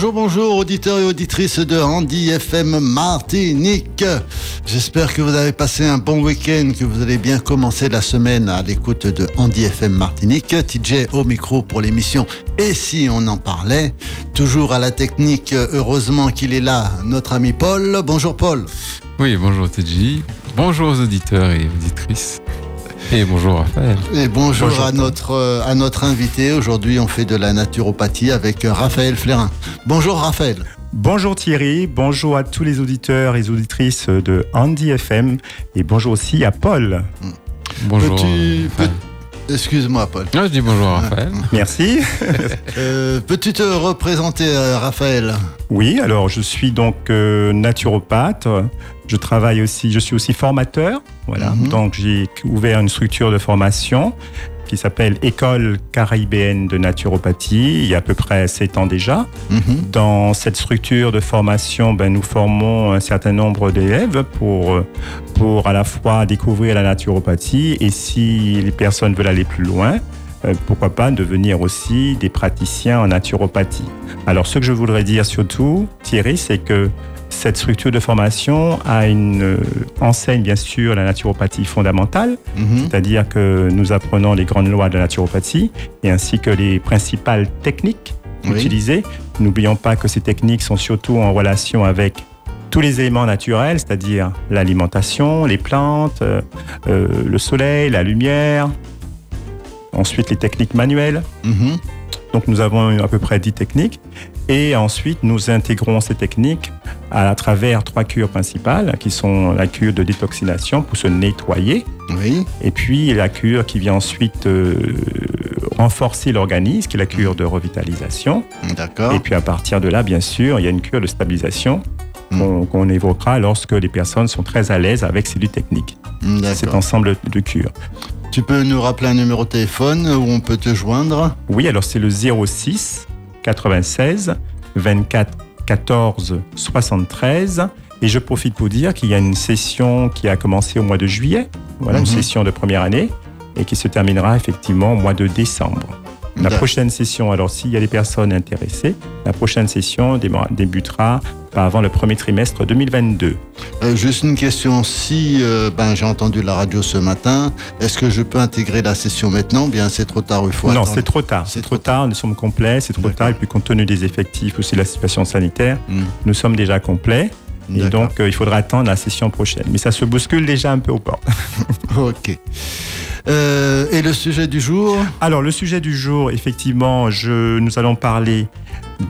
Bonjour, bonjour, auditeurs et auditrices de Andy FM Martinique. J'espère que vous avez passé un bon week-end, que vous allez bien commencer la semaine à l'écoute de Andy FM Martinique. TJ au micro pour l'émission Et si on en parlait? Toujours à la technique, heureusement qu'il est là, notre ami Paul. Bonjour Paul. Oui, bonjour TJ. Bonjour aux auditeurs et auditrices. Et bonjour Raphaël. Et bonjour, à, notre, euh, à notre invité. Aujourd'hui, on fait de la naturopathie avec euh, Raphaël Flérin. Bonjour Raphaël. Bonjour Thierry, bonjour à tous les auditeurs et auditrices de Andy FM et bonjour aussi à Paul. Bonjour. Excuse-moi, Paul. je dis bonjour, Raphaël. Merci. Euh, peux-tu te représenter, Raphaël? Oui, alors je suis donc naturopathe. Je travaille aussi, je suis aussi formateur. Voilà. Mhm. Donc j'ai ouvert une structure de formation qui s'appelle École caribéenne de naturopathie, il y a à peu près 7 ans déjà. Mhm. Dans cette structure de formation, ben, nous formons un certain nombre d'élèves pour, pour à la fois découvrir la naturopathie et si les personnes veulent aller plus loin, euh, pourquoi pas devenir aussi des praticiens en naturopathie. Alors ce que je voudrais dire surtout, Thierry, c'est que cette structure de formation a une euh, enseigne bien sûr la naturopathie fondamentale, mhm. c'est-à-dire que nous apprenons les grandes lois de la naturopathie et ainsi que les principales techniques utilisées. N'oublions pas que ces techniques sont surtout en relation avec tous les éléments naturels, c'est-à-dire l'alimentation, les plantes, euh, euh, le soleil, la lumière, ensuite les techniques manuelles. Mhm. Donc nous avons à peu près 10 techniques. Et ensuite, nous intégrons ces techniques à, travers trois cures principales, qui sont la cure de détoxination pour se nettoyer. Oui. Et puis la cure qui vient ensuite euh, renforcer l'organisme, qui est la cure de revitalisation. D'accord. Et puis à partir de là, bien sûr, il y a une cure de stabilisation mm. qu'on évoquera lorsque les personnes sont très à l'aise avec ces deux techniques. Cet ensemble de cures. Tu peux nous rappeler un numéro de téléphone où on peut te joindre? Oui, alors c'est le 06 96 24 14 73. Et je profite pour dire qu'il y a une session qui a commencé au mois de juillet, voilà, une mhm. session de première année, et qui se terminera effectivement au mois de décembre. La prochaine session, alors s'il y a des personnes intéressées, la prochaine session débutera avant le premier trimestre 2022. Euh, juste une question, si euh, ben, j'ai entendu la radio ce matin, est-ce que je peux intégrer la session maintenant bien c'est trop tard il faut Non, c'est trop tard. C'est trop, tard. nous sommes complets, c'est trop tard. Et puis compte tenu des effectifs, aussi la situation sanitaire, hmm. nous sommes déjà complets. Et donc, euh, il faudra attendre la session prochaine. Mais ça se bouscule déjà un peu au port. ok. Euh, et le sujet du jour Alors, le sujet du jour, effectivement, je, nous allons parler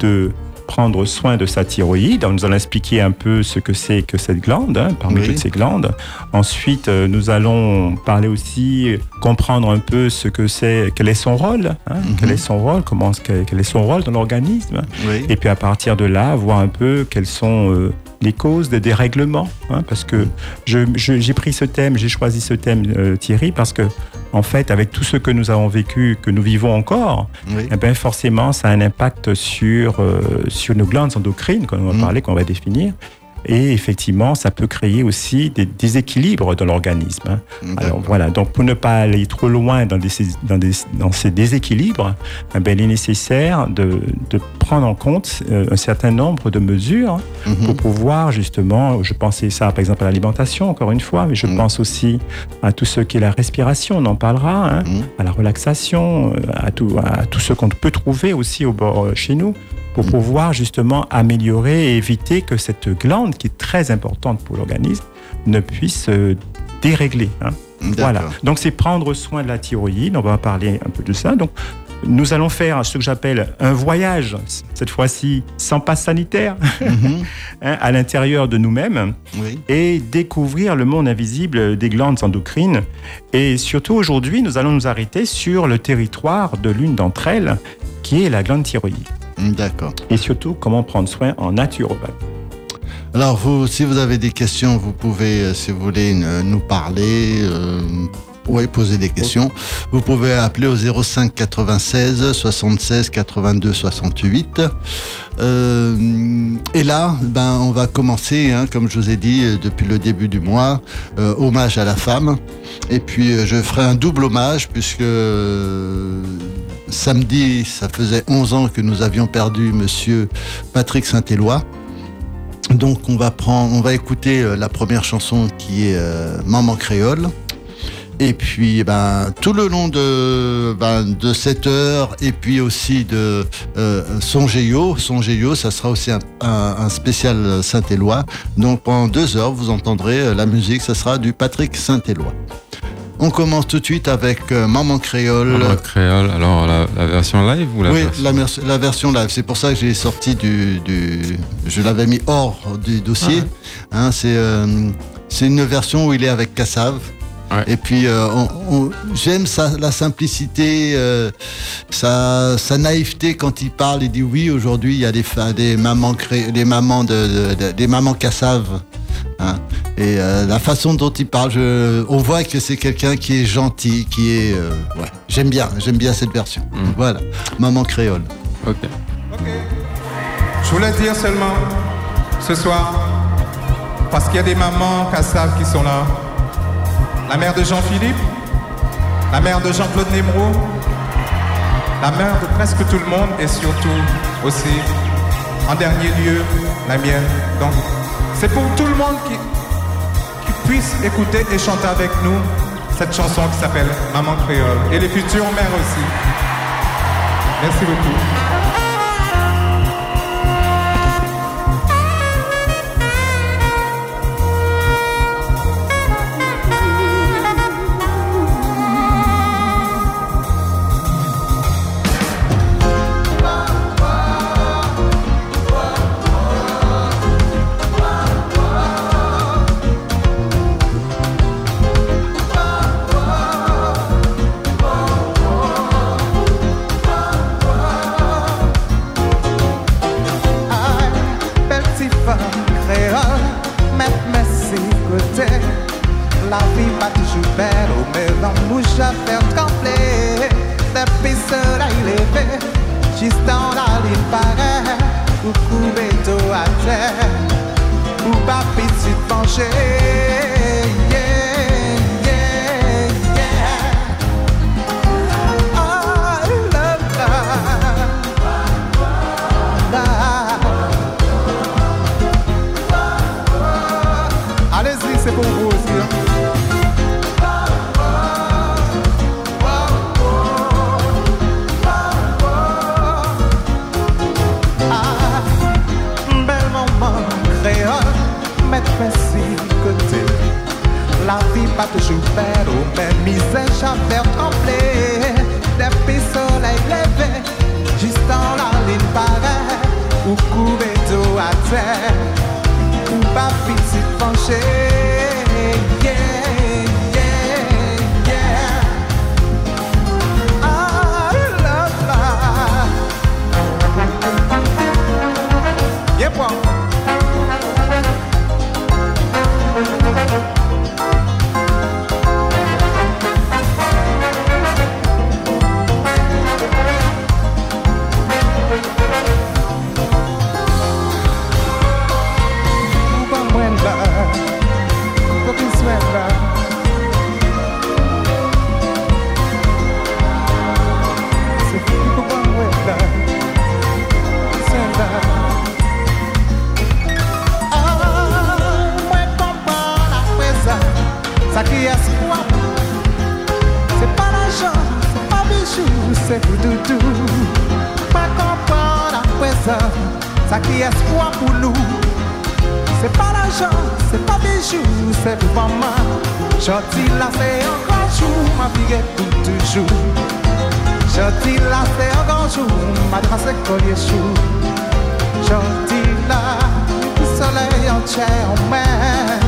de prendre soin de sa thyroïde. Nous allons expliquer un peu ce que c'est que cette glande, hein, parmi toutes ces glandes. Ensuite, euh, nous allons parler aussi, comprendre un peu ce que c'est, quel est son rôle, hein, mhm. quel est son rôle, comment, quel est son rôle dans l'organisme. Et puis à partir de là, voir un peu quels sont euh, les causes des dérèglements. Hein, parce que j'ai pris ce thème, j'ai choisi ce thème, euh, Thierry, parce que, en fait, avec tout ce que nous avons vécu, que nous vivons encore, eh ben, forcément, ça a un impact sur, euh, sur nos glandes endocrines, qu'on va mm. parler, qu'on va définir. Et effectivement, ça peut créer aussi des déséquilibres dans l'organisme. Hein. Alors voilà, donc pour ne pas aller trop loin dans, des, dans, des, dans ces déséquilibres, eh ben, il est nécessaire de, de prendre en compte euh, un certain nombre de mesures mhm. pour pouvoir justement, je pensais ça par exemple à l'alimentation encore une fois, mais je mhm. pense aussi à tout ce qui est la respiration, on en parlera, hein, mhm. à la relaxation, euh, à tout, à tout ce qu'on peut trouver aussi au bord euh, chez nous pour pouvoir justement améliorer et éviter que cette glande, qui est très importante pour l'organisme, ne puisse dérégler. Hein. Voilà. Donc c'est prendre soin de la thyroïde. On va parler un peu de ça. Donc nous allons faire ce que j'appelle un voyage, cette fois-ci sans passe sanitaire, mhm. hein, à l'intérieur de nous-mêmes et découvrir le monde invisible des glandes endocrines. Et surtout aujourd'hui, nous allons nous arrêter sur le territoire de l'une d'entre elles, qui est la glande thyroïde. D'accord. Et surtout, comment prendre soin en naturopathie. Alors, vous, si vous avez des questions, vous pouvez, euh, si vous voulez, nous parler. Euh, Oui, poser des questions. Vous pouvez appeler au 05 96 76 82 68. et là, ben, on va commencer, hein, comme je vous ai dit euh, depuis le début du mois, euh, hommage à la femme. Et puis, euh, je ferai un double hommage puisque samedi, ça faisait 11 ans que nous avions perdu Monsieur Patrick Saint-Éloi. Donc on va prendre, on va écouter la première chanson qui est Maman créole. Et puis, ben, tout le long de, ben, de cette heure, et puis aussi de euh, Songéo, Songéo, ça sera aussi un, un spécial Saint-Éloi. Donc pendant deux heures, vous entendrez euh, la musique, ça sera du Patrick Saint-Éloi. On commence tout de suite avec euh, Maman Créole. Maman Créole, alors la, la, version live ou la oui, version... la, la, version live. C'est pour ça que j'ai sorti du, du je l'avais mis hors du dossier. Ah. Hein, c'est euh, c'est une version où il est avec Cassav. Ouais. Et puis euh, on, on, j'aime la simplicité, euh, sa, sa, naïveté quand il parle. Il dit oui, aujourd'hui il y a des, des mamans cré, des mamans de, de, de des mamans cassaves. Hein. Et euh, la façon dont il parle, je, on voit que c'est quelqu'un qui est gentil, qui est. Euh, ouais, j'aime bien, j'aime bien cette version. Mm. Voilà, maman créole. Ok. Ok. Je voulais dire seulement ce soir, parce qu'il y a des mamans cassaves qui sont là. La mère de Jean-Philippe, la mère de Jean-Claude Nemro, la mère de presque tout le monde et surtout aussi, en dernier lieu, la mienne. Donc, c'est pour tout le monde qui, qui puisse écouter et chanter avec nous cette chanson qui s'appelle Maman Créole et les futures mères aussi. Merci beaucoup. La vie pas toujours belle, au même misère, j'avais tremblé. Depuis soleil levé, juste dans la ligne pareille, ou couper tout à terre, ou pas pitié pencher. você tudo tu Pra comprar a coisa Isso aqui é sua por nu C'est pas l'argent, c'est pas des jours, c'est pour pas mal. Chanty là, c'est un grand jour, ma vie est pour toujours. Chanty là, c'est un grand jour, ma trace est collier chou. Chanty là, le soleil entier en main.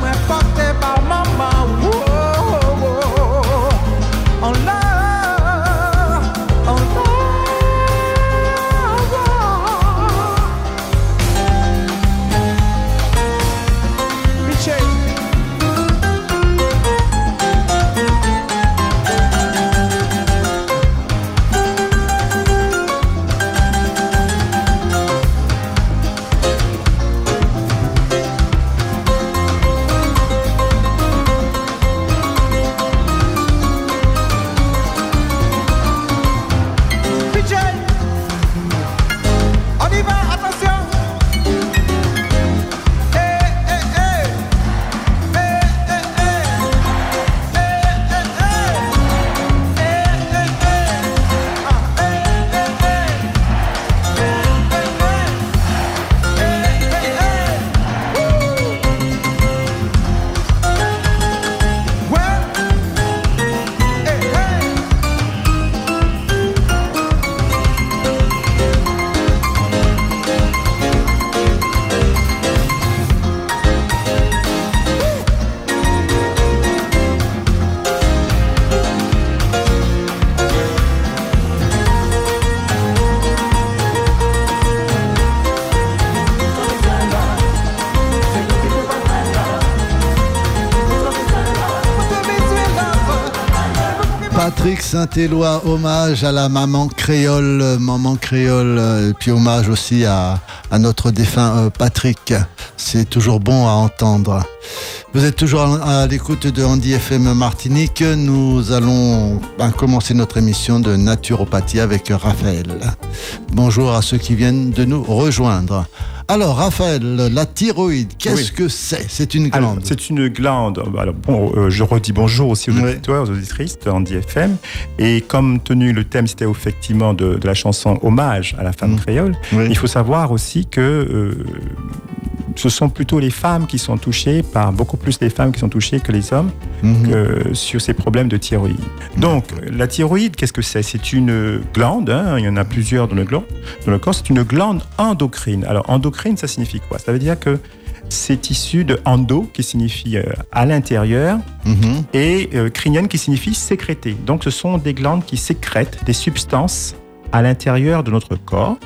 par maman. Patrick Saint-Éloi, hommage à la maman créole, maman créole, et puis hommage aussi à, notre défunt euh, Patrick. C'est toujours bon à entendre. Vous êtes toujours à à l'écoute de Andy FM Martinique. Nous allons ben, commencer notre émission de naturopathie avec Raphaël. Bonjour à ceux qui viennent de nous rejoindre. Alors, Raphaël, la thyroïde, qu'est-ce Oui. que c'est? C'est une glande. c'est une glande. Alors, bon, euh, je redis bonjour aussi aux Oui. auditeurs, aux auditrices de Andy FM. Et comme tenu le thème, c'était effectivement de, de la chanson Hommage à la femme Mm. créole, Oui. il faut savoir aussi que euh, ce sont plutôt les femmes qui sont touchées, par beaucoup plus les femmes qui sont touchées que les hommes, Mhm. que sur ces problèmes de thyroïde. Donc, la thyroïde, qu'est-ce que c'est? C'est une glande, hein, il y en a plusieurs dans le, gland, dans le corps, c'est une glande endocrine. Alors, endocrine, ça signifie quoi? Ça veut dire que c'est issu de endo, qui signifie euh, à l'intérieur, Mhm. et euh, crinienne, qui signifie sécréter. Donc, ce sont des glandes qui sécrètent des substances à l'intérieur de notre corps.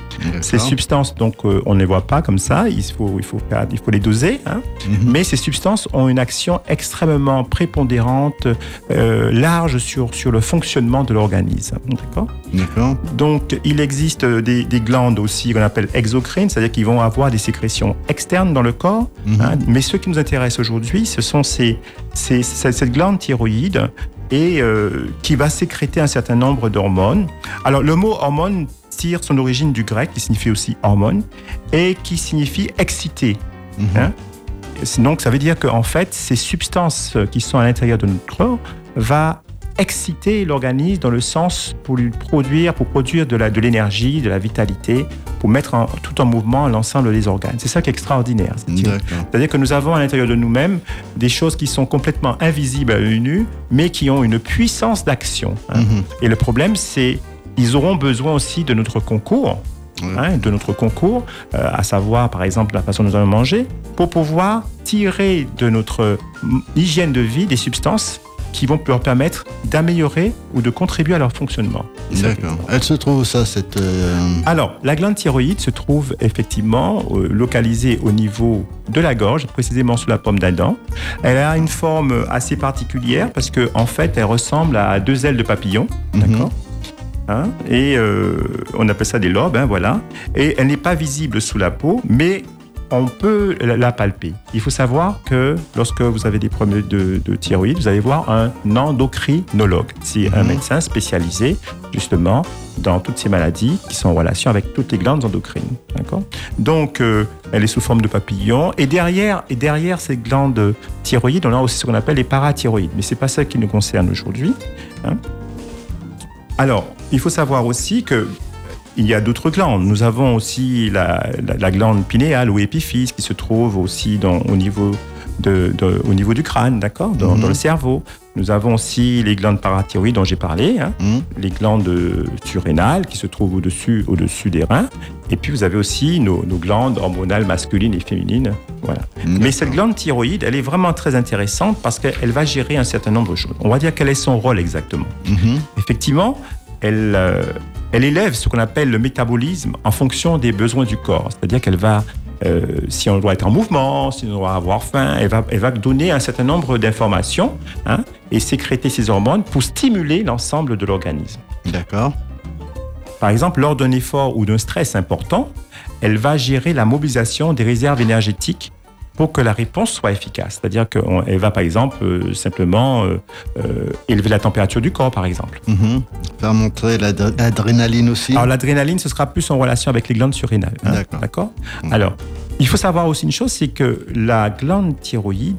Ces substances, donc, euh, on ne les voit pas comme ça, il faut, il faut, faire- il faut les doser. hein. Mhm. Mais ces substances ont une action extrêmement prépondérante, euh, large sur, sur le fonctionnement de l'organisme. D'accord? Donc, il existe des, des glandes aussi qu'on appelle exocrines, c'est-à-dire qu'ils vont avoir des sécrétions externes dans le corps. Mhm. hein. mais ce qui nous intéresse aujourd'hui, ce sont ces, ces- cette glande thyroïde et euh, qui va sécréter un certain nombre d'hormones. Alors, le mot hormone tire son origine du grec, qui signifie aussi hormone, et qui signifie exciter. Mhm. Hein donc, ça veut dire qu'en fait, ces substances qui sont à l'intérieur de notre corps va exciter l'organisme dans le sens pour lui produire, pour produire de la- de l'énergie, de, la vitalité, pour mettre en- tout en mouvement l'ensemble des organes. C'est ça qui est extraordinaire. C'est-à-dire que nous avons à l'intérieur de nous-mêmes des choses qui sont complètement invisibles à l'œil nu, mais qui ont une puissance d'action. hein. Mhm. Et le problème, c'est ils auront besoin aussi de notre concours, hein, de notre concours, euh, à savoir par exemple la façon dont nous allons manger, pour pouvoir tirer de notre mm, hygiène de vie des substances qui vont leur permettre d'améliorer ou de contribuer à leur fonctionnement. D'accord. Elle se trouve ça, cette. euh, alors, la glande thyroïde se trouve effectivement euh, localisée au niveau de la gorge, précisément sous la pomme d'Adam. Elle a une forme assez particulière parce que en fait, elle ressemble à deux ailes de papillon, Mhm. d'accord Hein Et euh, on appelle ça des lobes, hein, voilà. Et elle n'est pas visible sous la peau, mais on peut la palper. Il faut savoir que lorsque vous avez des problèmes de, thyroïde, vous allez voir un endocrinologue. C'est un mhm. médecin spécialisé justement dans toutes ces maladies qui sont en relation avec toutes les glandes endocrines. D'accord? Donc, euh, elle est sous forme de papillon. Et derrière, et derrière ces glandes thyroïdes, on a aussi ce qu'on appelle les parathyroïdes. Mais ce n'est pas ça qui nous concerne aujourd'hui. Hein? Alors, il faut savoir aussi que il y a d'autres glandes. Nous avons aussi la, glande pinéale ou épiphyse qui se trouve aussi au, niveau au niveau du crâne, d'accord, dans, le mhm. cerveau. Nous avons aussi les glandes parathyroïdes dont j'ai parlé, hein. mhm. les glandes surrénales qui se trouvent au-dessus, des reins. Et puis vous avez aussi nos, glandes hormonales masculines et féminines. Voilà. Mais cette glande thyroïde, elle est vraiment très intéressante parce qu'elle va gérer un certain nombre de choses. On va dire quel est son rôle exactement. Mhm. Effectivement, elle, euh, elle élève ce qu'on appelle le métabolisme en fonction des besoins du corps. C'est-à-dire qu'elle va, euh, si on doit être en mouvement, si on doit avoir faim, elle va, elle va donner un certain nombre d'informations hein, et sécréter ces hormones pour stimuler l'ensemble de l'organisme. D'accord. Par exemple, lors d'un effort ou d'un stress important, elle va gérer la mobilisation des réserves énergétiques pour que la réponse soit efficace. C'est-à-dire qu'elle va, par exemple, euh, simplement euh, euh, élever la température du corps, par exemple. Mhm. Faire monter l'adrénaline aussi. Alors, l'adrénaline, ce sera plus en relation avec les glandes surrénales. Hein. D'accord. Mhm. Alors, il faut savoir aussi une chose, c'est que la glande thyroïde,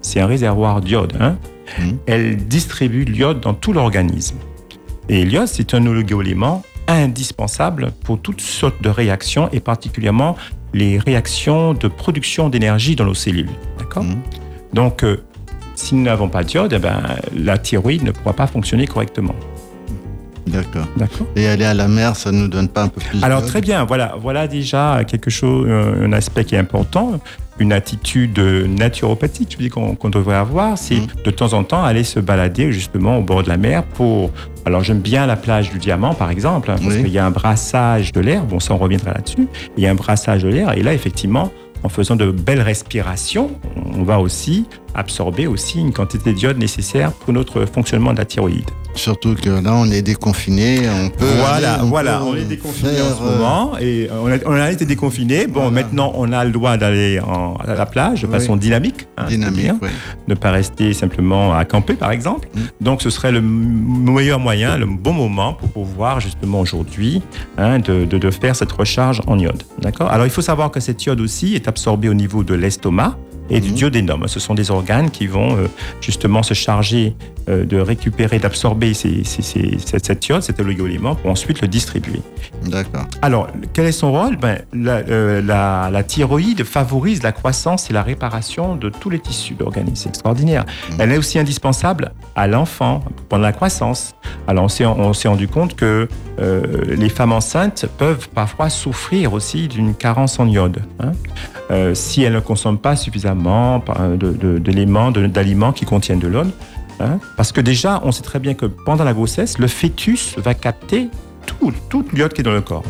c'est un réservoir d'iode. Hein. Mhm. Elle distribue l'iode dans tout l'organisme. Et l'iode, c'est un oligoélément indispensable pour toutes sortes de réactions et particulièrement les réactions de production d'énergie dans nos cellules. D'accord mmh. Donc, euh, si nous n'avons pas d'iode, eh ben, la thyroïde ne pourra pas fonctionner correctement. D'accord. D'accord. Et aller à la mer, ça ne nous donne pas un peu plus Alors très bien, voilà, voilà déjà quelque chose, euh, un aspect qui est important, une attitude naturopathique, je dis qu'on devrait avoir, c'est mmh. de temps en temps aller se balader justement au bord de la mer pour. Alors j'aime bien la plage du Diamant par exemple, hein, parce qu'il y a un brassage de l'air. Bon, ça on reviendra là-dessus. Il y a un brassage de l'air et là effectivement en faisant de belles respirations, on va aussi absorber aussi une quantité d'iode nécessaire pour notre fonctionnement de la thyroïde. Surtout que là, on est déconfiné, on peut. Voilà, voilà, on est déconfiné en ce moment et on a, été déconfiné. Bon, maintenant, on a le droit d'aller à la plage de façon dynamique. Hein, dynamique, oui. Ne pas rester simplement à camper, par exemple. Mm. Donc, ce serait le meilleur moyen, le bon moment pour pouvoir justement aujourd'hui hein, de, de, de faire cette recharge en iode. D'accord? Alors, il faut savoir que cette iode aussi est absorbée au niveau de l'estomac et du mhm. duodénum. Ce sont des organes qui vont euh, justement se charger euh, de récupérer, d'absorber cette iode, cet oligoélément, pour ensuite le distribuer. D'accord. Alors, quel est son rôle? Ben, euh, la, thyroïde favorise la croissance et la réparation de tous les tissus de l'organisme. C'est extraordinaire. Mhm. Elle est aussi indispensable à l'enfant pendant la croissance. Alors, on s'est rendu compte que les femmes enceintes peuvent parfois souffrir aussi d'une carence en iode. Hein. si elles ne consomment pas suffisamment d'éléments, d'aliments qui contiennent de l'eau. Hein? Parce que déjà, on sait très bien que pendant la grossesse, le fœtus va capter tout, toute l'iode qui est dans le corps,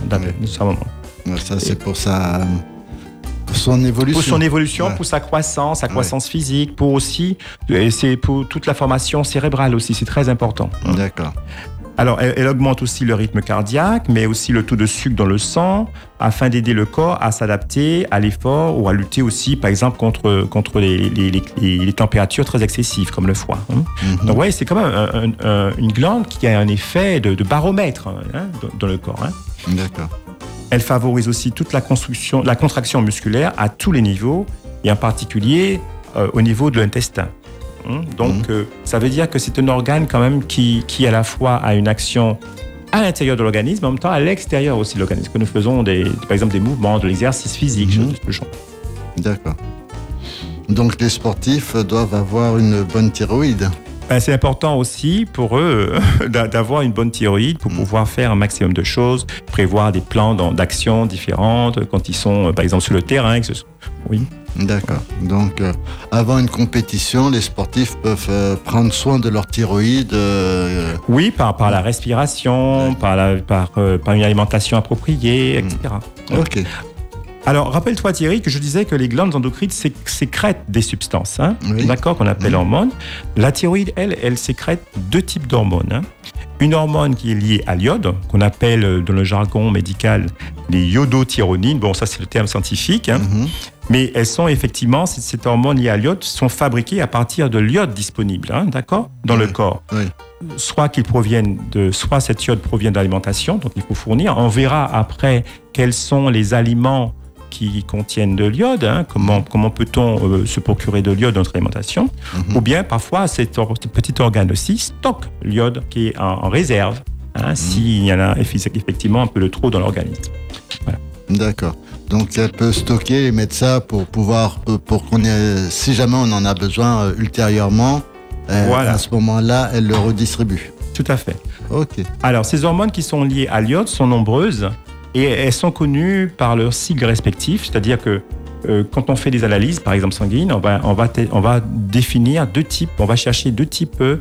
Ça, c'est pour sa, pour son évolution. Pour son évolution, pour sa croissance, sa croissance physique, pour aussi, c'est pour toute la formation cérébrale aussi, c'est très important. D'accord. Alors, elle, augmente aussi le rythme cardiaque, mais aussi le taux de sucre dans le sang, afin d'aider le corps à s'adapter à l'effort ou à lutter aussi, par exemple, contre, contre les, les, températures très excessives, comme le foie. Hein. Mhm. Donc, voyez, c'est quand même une glande qui a un effet de, baromètre hein, dans, le corps. Hein. D'accord. Elle favorise aussi toute la, construction, la contraction musculaire à tous les niveaux, et en particulier euh, au niveau de l'intestin. Hein? Donc, mhm. euh, ça veut dire que c'est un organe quand même qui, qui, à la fois a une action à l'intérieur de l'organisme, en même temps à l'extérieur aussi de l'organisme. Que nous faisons, des, par exemple, des mouvements, de l'exercice physique, mmh. de ce genre. D'accord. Donc, les sportifs doivent avoir une bonne thyroïde. Ben, c'est important aussi pour eux d'avoir une bonne thyroïde pour mhm. pouvoir faire un maximum de choses, prévoir des plans d'action différentes quand ils sont, euh, par exemple, sur le terrain. Oui. D'accord. Donc, euh, avant une compétition, les sportifs peuvent euh, prendre soin de leur thyroïde. Euh, oui, par, par la respiration, par, la, par, par, une alimentation appropriée, etc. Hmm. Ok. Alors, rappelle-toi Thierry que je disais que les glandes endocrines sécrètent des substances, hein, d'accord, qu'on appelle hmm. hormones. La thyroïde, elle, elle sécrète deux types d'hormones. Hein. Une hormone qui est liée à l'iode, qu'on appelle dans le jargon médical les iodotyronines. Bon, ça c'est le terme scientifique. hein. Mhm. Mais elles sont effectivement, c- cette hormone liée à l'iode, sont fabriquées à partir de l'iode disponible, hein, d'accord, dans le corps. Oui. Soit qu'ils proviennent de, soit cet iode provient de l'alimentation, donc il faut fournir. On verra après quels sont les aliments qui contiennent de l'iode, hein, comment, comment peut-on euh, se procurer de l'iode dans notre alimentation, Mhm. ou bien parfois cet or- ce petit organe aussi stocke l'iode qui est en, en réserve, hein, s'il y en a effectivement un peu de trop dans l'organisme. D'accord. Donc elle peut stocker et mettre ça pour pouvoir, euh, pour qu'on si jamais on en a besoin euh, ultérieurement, Voilà. à ce moment-là, elle le redistribue. Tout à fait. Ok. Alors, ces hormones qui sont liées à l'iode sont nombreuses et elles sont connues par leurs sigles respectifs, c'est-à-dire que euh, quand on fait des analyses, par exemple sanguines, on va, on va, on va définir deux types, on va chercher deux types euh,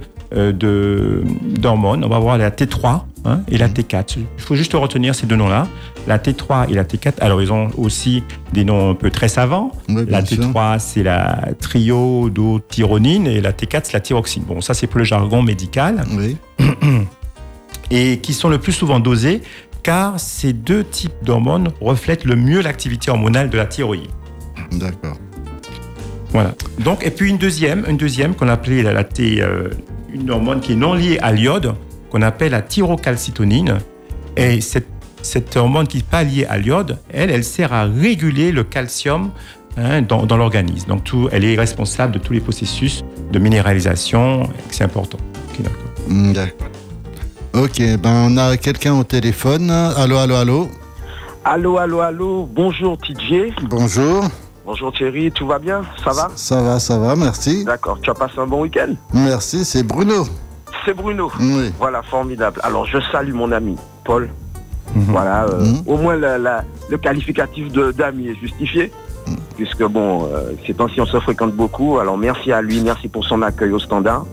de- d'hormones. On va voir la T3 hein, et la T4. Il faut juste retenir ces deux noms-là, la T3 et la T4. Alors, ils ont aussi des noms un peu très savants. Oui, La sûr. T3, c'est la triodotyronine et la T4, c'est la thyroxine. Bon, ça, c'est pour le jargon médical Oui. et qui sont le plus souvent dosés car ces deux types d'hormones reflètent le mieux l'activité hormonale de la thyroïde. D'accord. Voilà. Donc, et puis une deuxième, une deuxième qu'on appelait la, la T, euh, une hormone qui est non liée à l'iode, qu'on appelle la thyrocalcitonine. Et cette, cette hormone qui n'est pas liée à l'iode, elle, elle sert à réguler le calcium hein, dans, dans l'organisme. Donc, tout, elle est responsable de tous les processus de minéralisation. C'est important. D'accord. Ok, ben on a quelqu'un au téléphone. Allô, allô, allô. Allô, allô, allô, bonjour TJ, Bonjour. bonjour Thierry, tout va bien? Ça va? Ça va, ça va, merci. D'accord, tu as passé un bon week-end? Merci, c'est Bruno. C'est Bruno. Oui. Voilà, formidable. Alors, je salue mon ami Paul. Mhm. Voilà, euh, Mhm. au moins la- la- le qualificatif de- d'ami est justifié. Mhm. Puisque bon, euh, ces temps-ci on se fréquente beaucoup. Alors merci à lui, merci pour son accueil au standard.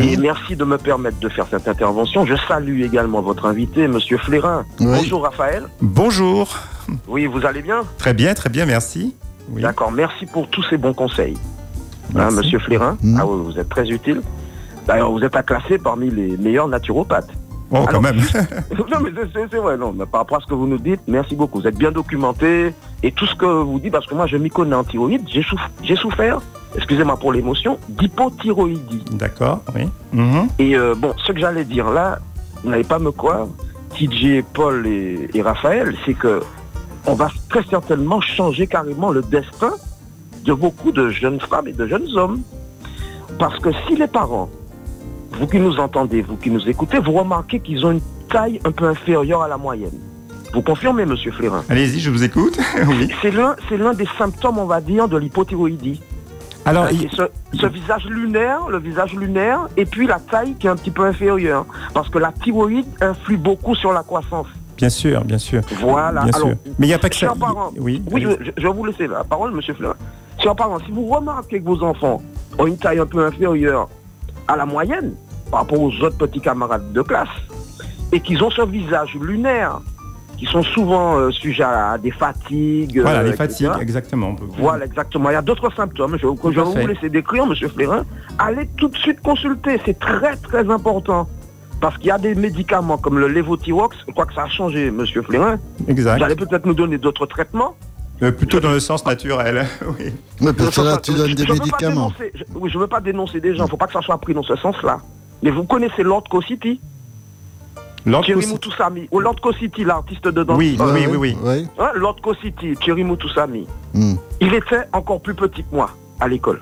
Et merci de me permettre de faire cette intervention. Je salue également votre invité, Monsieur Flérin. Oui. Bonjour Raphaël. Bonjour. Oui, vous allez bien? Très bien, très bien, merci. Oui. D'accord, merci pour tous ces bons conseils. Hein. Monsieur Flérin, Mhm. ah oui, vous êtes très utile. D'ailleurs, vous êtes à classer parmi les meilleurs naturopathes. Oh, quand même. non, mais c'est- vrai, non, mais par rapport à ce que vous nous dites, merci beaucoup. Vous êtes bien documenté et tout ce que vous dites, parce que moi, je m'y connais en thyroïde, j'ai souffert, excusez-moi pour l'émotion, d'hypothyroïdie. D'accord, oui. Mhm. Et euh, bon, ce que j'allais dire là, vous n'allez pas me croire, TJ, Paul et, et Raphaël, c'est que on va très certainement changer carrément le destin de beaucoup de jeunes femmes et de jeunes hommes. Parce que si les parents, vous qui nous entendez, vous qui nous écoutez, vous remarquez qu'ils ont une taille un peu inférieure à la moyenne. Vous confirmez, monsieur Flérin Allez-y, je vous écoute. oui. C'est l'un, c'est l'un des symptômes, on va dire, de l'hypothyroïdie. Alors, il- ce, ce visage lunaire, le visage lunaire, et puis la taille qui est un petit peu inférieure. Parce que la thyroïde influe beaucoup sur la croissance. bien sûr, bien sûr. Voilà. Bien Alors, sûr. Mais il n'y a pas que ça. chers parents, Oui, oui, je vais vous laisser la parole, monsieur Fleur. Chers parents, si vous remarquez que vos enfants ont une taille un peu inférieure à la moyenne par rapport aux autres petits camarades de classe, et qu'ils ont ce visage lunaire, qui sont souvent euh, sujets à des fatigues. Voilà, euh, les etc. fatigues, exactement. on peut- Voilà, exactement. Il y a d'autres symptômes je, que je vais vous laisser décrire, Monsieur Flérin. Allez tout de suite consulter. C'est très, très important. Parce qu'il y a des médicaments comme le lévothyrox. Je crois que ça a changé, Monsieur Flérin. Exact. Vous allez peut-être nous donner d'autres traitements. Euh, plutôt dans le sens naturel. oui. Parce que Je- là, je- tu je- donnes je des pas médicaments. dénoncer- je- oui, je ne veux pas dénoncer des gens. Il ne faut pas que ça soit pris dans ce sens-là. Mais vous connaissez Lord City L'ordre Thierry Moutoussamy. Ou Lord City, l'artiste de danse. Oui, Euh, oui, oui, oui. Oui. hein, Lord City, Thierry Moutoussamy. Hmm. Il était encore plus petit que moi à l'école.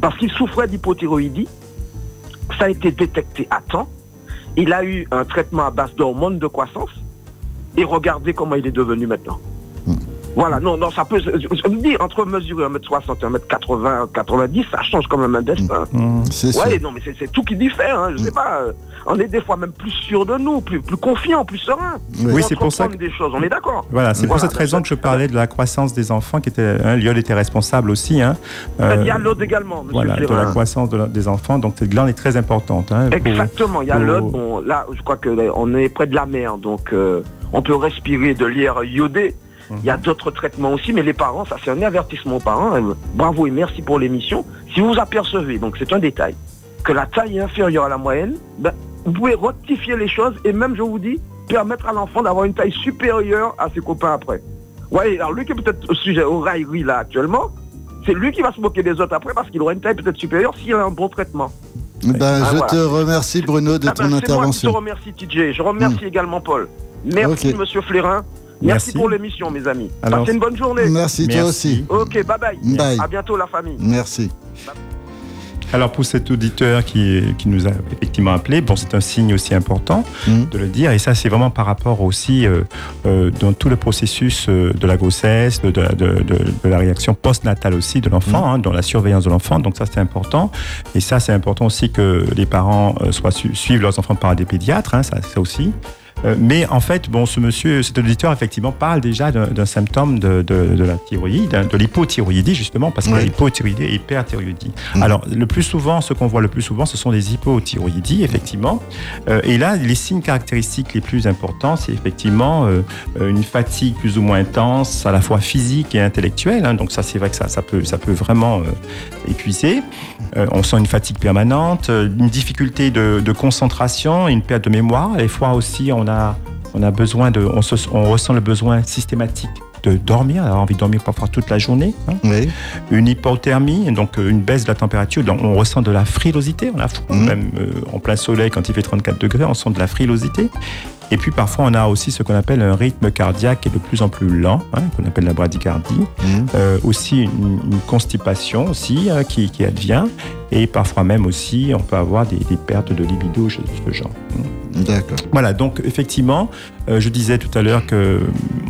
Parce qu'il souffrait d'hypothyroïdie. Ça a été détecté à temps. Il a eu un traitement à base d'hormones de croissance. Et regardez comment il est devenu maintenant. Voilà, non, non, ça peut. Je, me dis, entre mesurer 1m60 et 1m80, 90, ça change quand même un destin. Mhm. C'est Ouais, sûr. non, mais c'est- c'est tout qui diffère, hein, je sais pas. euh, On est des fois même plus sûr de nous, plus, plus confiant, plus serein. Oui. C'est pour ça entreprend des choses, on est d'accord. Voilà, c'est pour cette raison que je parlais de la croissance des enfants, qui était, hein, était responsable aussi. Hein, euh, Il y a l'autre également, monsieur voilà, de la croissance de la- des enfants. Donc cette glande est très importante. Hein, pour- Exactement, il y a pour- l'autre. Bon, là, je crois qu'on est près de la mer, donc euh, on peut respirer de l'air iodé. Il y a d'autres traitements aussi, mais les parents, ça c'est un avertissement aux parents. Euh, Bravo et merci pour l'émission. Si vous apercevez, donc c'est un détail, que la taille est inférieure à la moyenne, ben, vous pouvez rectifier les choses et même, je vous dis, permettre à l'enfant d'avoir une taille supérieure à ses copains après. Ouais, alors lui qui est peut-être au sujet au raillerie là actuellement, c'est lui qui va se moquer des autres après parce qu'il aura une taille peut-être supérieure s'il a un bon traitement. Ben, Ah, je voilà. te remercie Bruno de Ah ton ben, c'est moi qui te intervention. remercie TJ. Je remercie également Paul. Merci Ok. Monsieur Flérin. Merci, Merci. pour l'émission mes amis. Alors, Passez une bonne journée. Merci, toi Merci. aussi. Ok, bye bye. Bye. À bientôt la famille. Merci. Alors pour cet auditeur qui, qui nous a effectivement appelé, bon c'est un signe aussi important Mhm. de le dire et ça c'est vraiment par rapport aussi euh, euh, dans tout le processus euh, de la grossesse, de, de, de- de- de la réaction postnatale aussi de l'enfant, hein, dans la surveillance de l'enfant. Donc ça c'est important et ça c'est important aussi que les parents euh, soient su- suivent leurs enfants par des pédiatres, hein, ça, ça aussi. Euh, mais en fait, bon, ce monsieur, cet auditeur, effectivement, parle déjà d'un symptôme de, de- de la thyroïde, hein, de l'hypothyroïdie, justement, parce qu'il y a hypothyroïdie et hyperthyroïdie. Mhm. Alors, le plus souvent, ce qu'on voit le plus souvent, ce sont des hypothyroïdies, effectivement. Euh, et là, les signes caractéristiques les plus importants, c'est effectivement euh, une fatigue plus ou moins intense, à la fois physique et intellectuelle. hein. donc ça, c'est vrai que ça, ça, peut, ça peut vraiment épuiser. On sent une fatigue permanente, une difficulté de, de concentration, une perte de mémoire. Des fois aussi, on a, on a besoin de, on, se- on ressent le besoin systématique de dormir, avoir envie de dormir parfois toute la journée. hein Oui. une hypothermie, donc euh, une baisse de la température. Donc, on ressent de la frilosité, on a froid, Mhm. même euh, en plein soleil quand il fait 34 degrés, on sent de la frilosité. Et puis parfois on a aussi ce qu'on appelle un rythme cardiaque qui est de plus en plus lent, hein, qu'on appelle la bradycardie. Mhm. Euh, aussi une, une constipation aussi qui, qui advient. Et parfois même aussi on peut avoir des, des pertes de libido, ce, ce genre. D'accord. Voilà, donc effectivement, euh, je disais tout à l'heure que euh,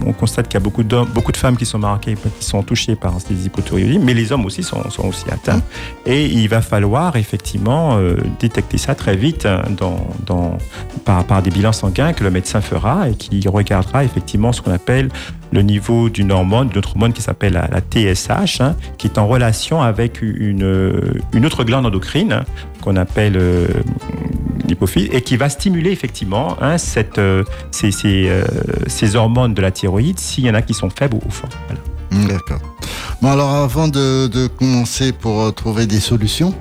on constate qu'il y a beaucoup d'hommes, beaucoup de femmes qui sont marquées, qui sont touchées par ces hypothyroïdies, mais les hommes aussi sont, sont aussi atteints. Et il va falloir effectivement euh, détecter ça très vite hein, dans, dans, par, par des bilans sanguins que le médecin fera et qui regardera effectivement ce qu'on appelle le niveau d'une hormone, d'une autre hormone qui s'appelle la, TSH, hein, qui est en relation avec une, une autre glande endocrine hein, qu'on appelle euh, l'hypophyse et qui va stimuler effectivement hein, euh, ces, euh, hormones de la thyroïde s'il y en a qui sont faibles ou fortes. Voilà. Mm, D'accord. Bon, alors avant de, commencer pour euh, trouver des solutions,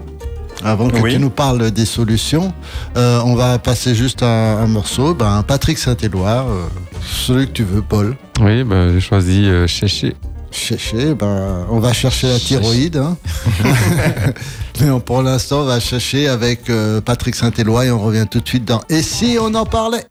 avant que Oui. tu nous parles des solutions, euh, on va passer juste un, un morceau. Ben, Patrick Saint-Éloi, euh, celui que tu veux, Paul. Oui, bah, j'ai choisi euh, Chéché. Chercher, ben, on va chercher la thyroïde. hein. Mais on- pour l'instant, on va chercher avec euh, Patrick Saint-Éloi et on revient tout de suite dans Et si on en parlait?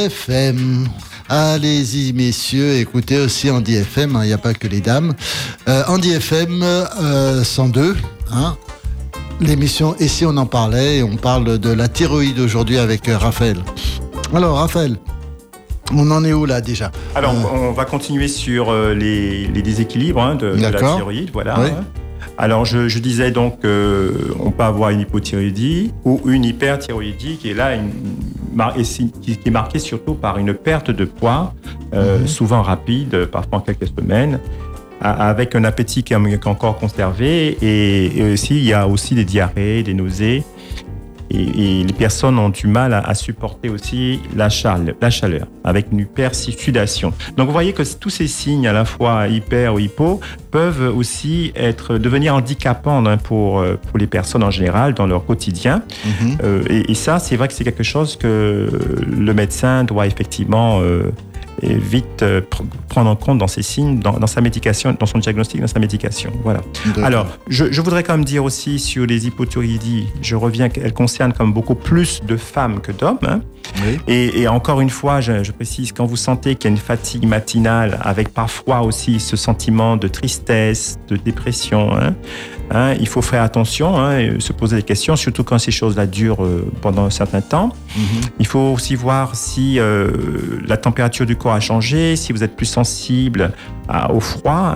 Andy FM. Allez-y, messieurs, écoutez aussi Andy FM. Il n'y a pas que les dames. Euh, Andy FM euh, 102. Hein, L'émission Et si on en parlait Et on parle de la thyroïde aujourd'hui avec euh, Raphaël. Alors, Raphaël, on en est où là déjà? Alors, Euh, on va continuer sur euh, les, les déséquilibres hein, de, de la thyroïde. Voilà. Oui. hein. Alors, je, je disais donc qu'on peut avoir une hypothyroïdie ou une hyperthyroïdie qui est là, une, et qui, est marquée surtout par une perte de poids, euh, Mhm. souvent rapide, parfois en quelques semaines, a- avec un appétit qui est qui est encore conservé. Et, et aussi, il y a aussi des diarrhées, des nausées. Et, et les personnes ont du mal à, à supporter aussi la, chale- la chaleur, avec une hypersudation. Donc vous voyez que tous ces signes, à la fois hyper ou hypo, peuvent aussi être devenir handicapants hein, pour, euh, pour les personnes en général dans leur quotidien. mhm. Euh, et, et ça, c'est vrai que c'est quelque chose que le médecin doit effectivement euh, et vite euh, pr- prendre en compte dans ses signes, dans, dans sa médication, dans son diagnostic, dans sa médication. Voilà. Alors, je, je voudrais quand même dire aussi sur les hypothyroïdies, je reviens qu'elles concernent comme beaucoup plus de femmes que d'hommes. hein. Oui. Et, et encore une fois, je, je précise, quand vous sentez qu'il y a une fatigue matinale, avec parfois aussi ce sentiment de tristesse, de dépression, hein, hein, il faut faire attention, hein, et se poser des questions, surtout quand ces choses-là durent euh, pendant un certain temps. Mhm. Il faut aussi voir si euh, la température du corps a changé, si vous êtes plus sensible à- au froid.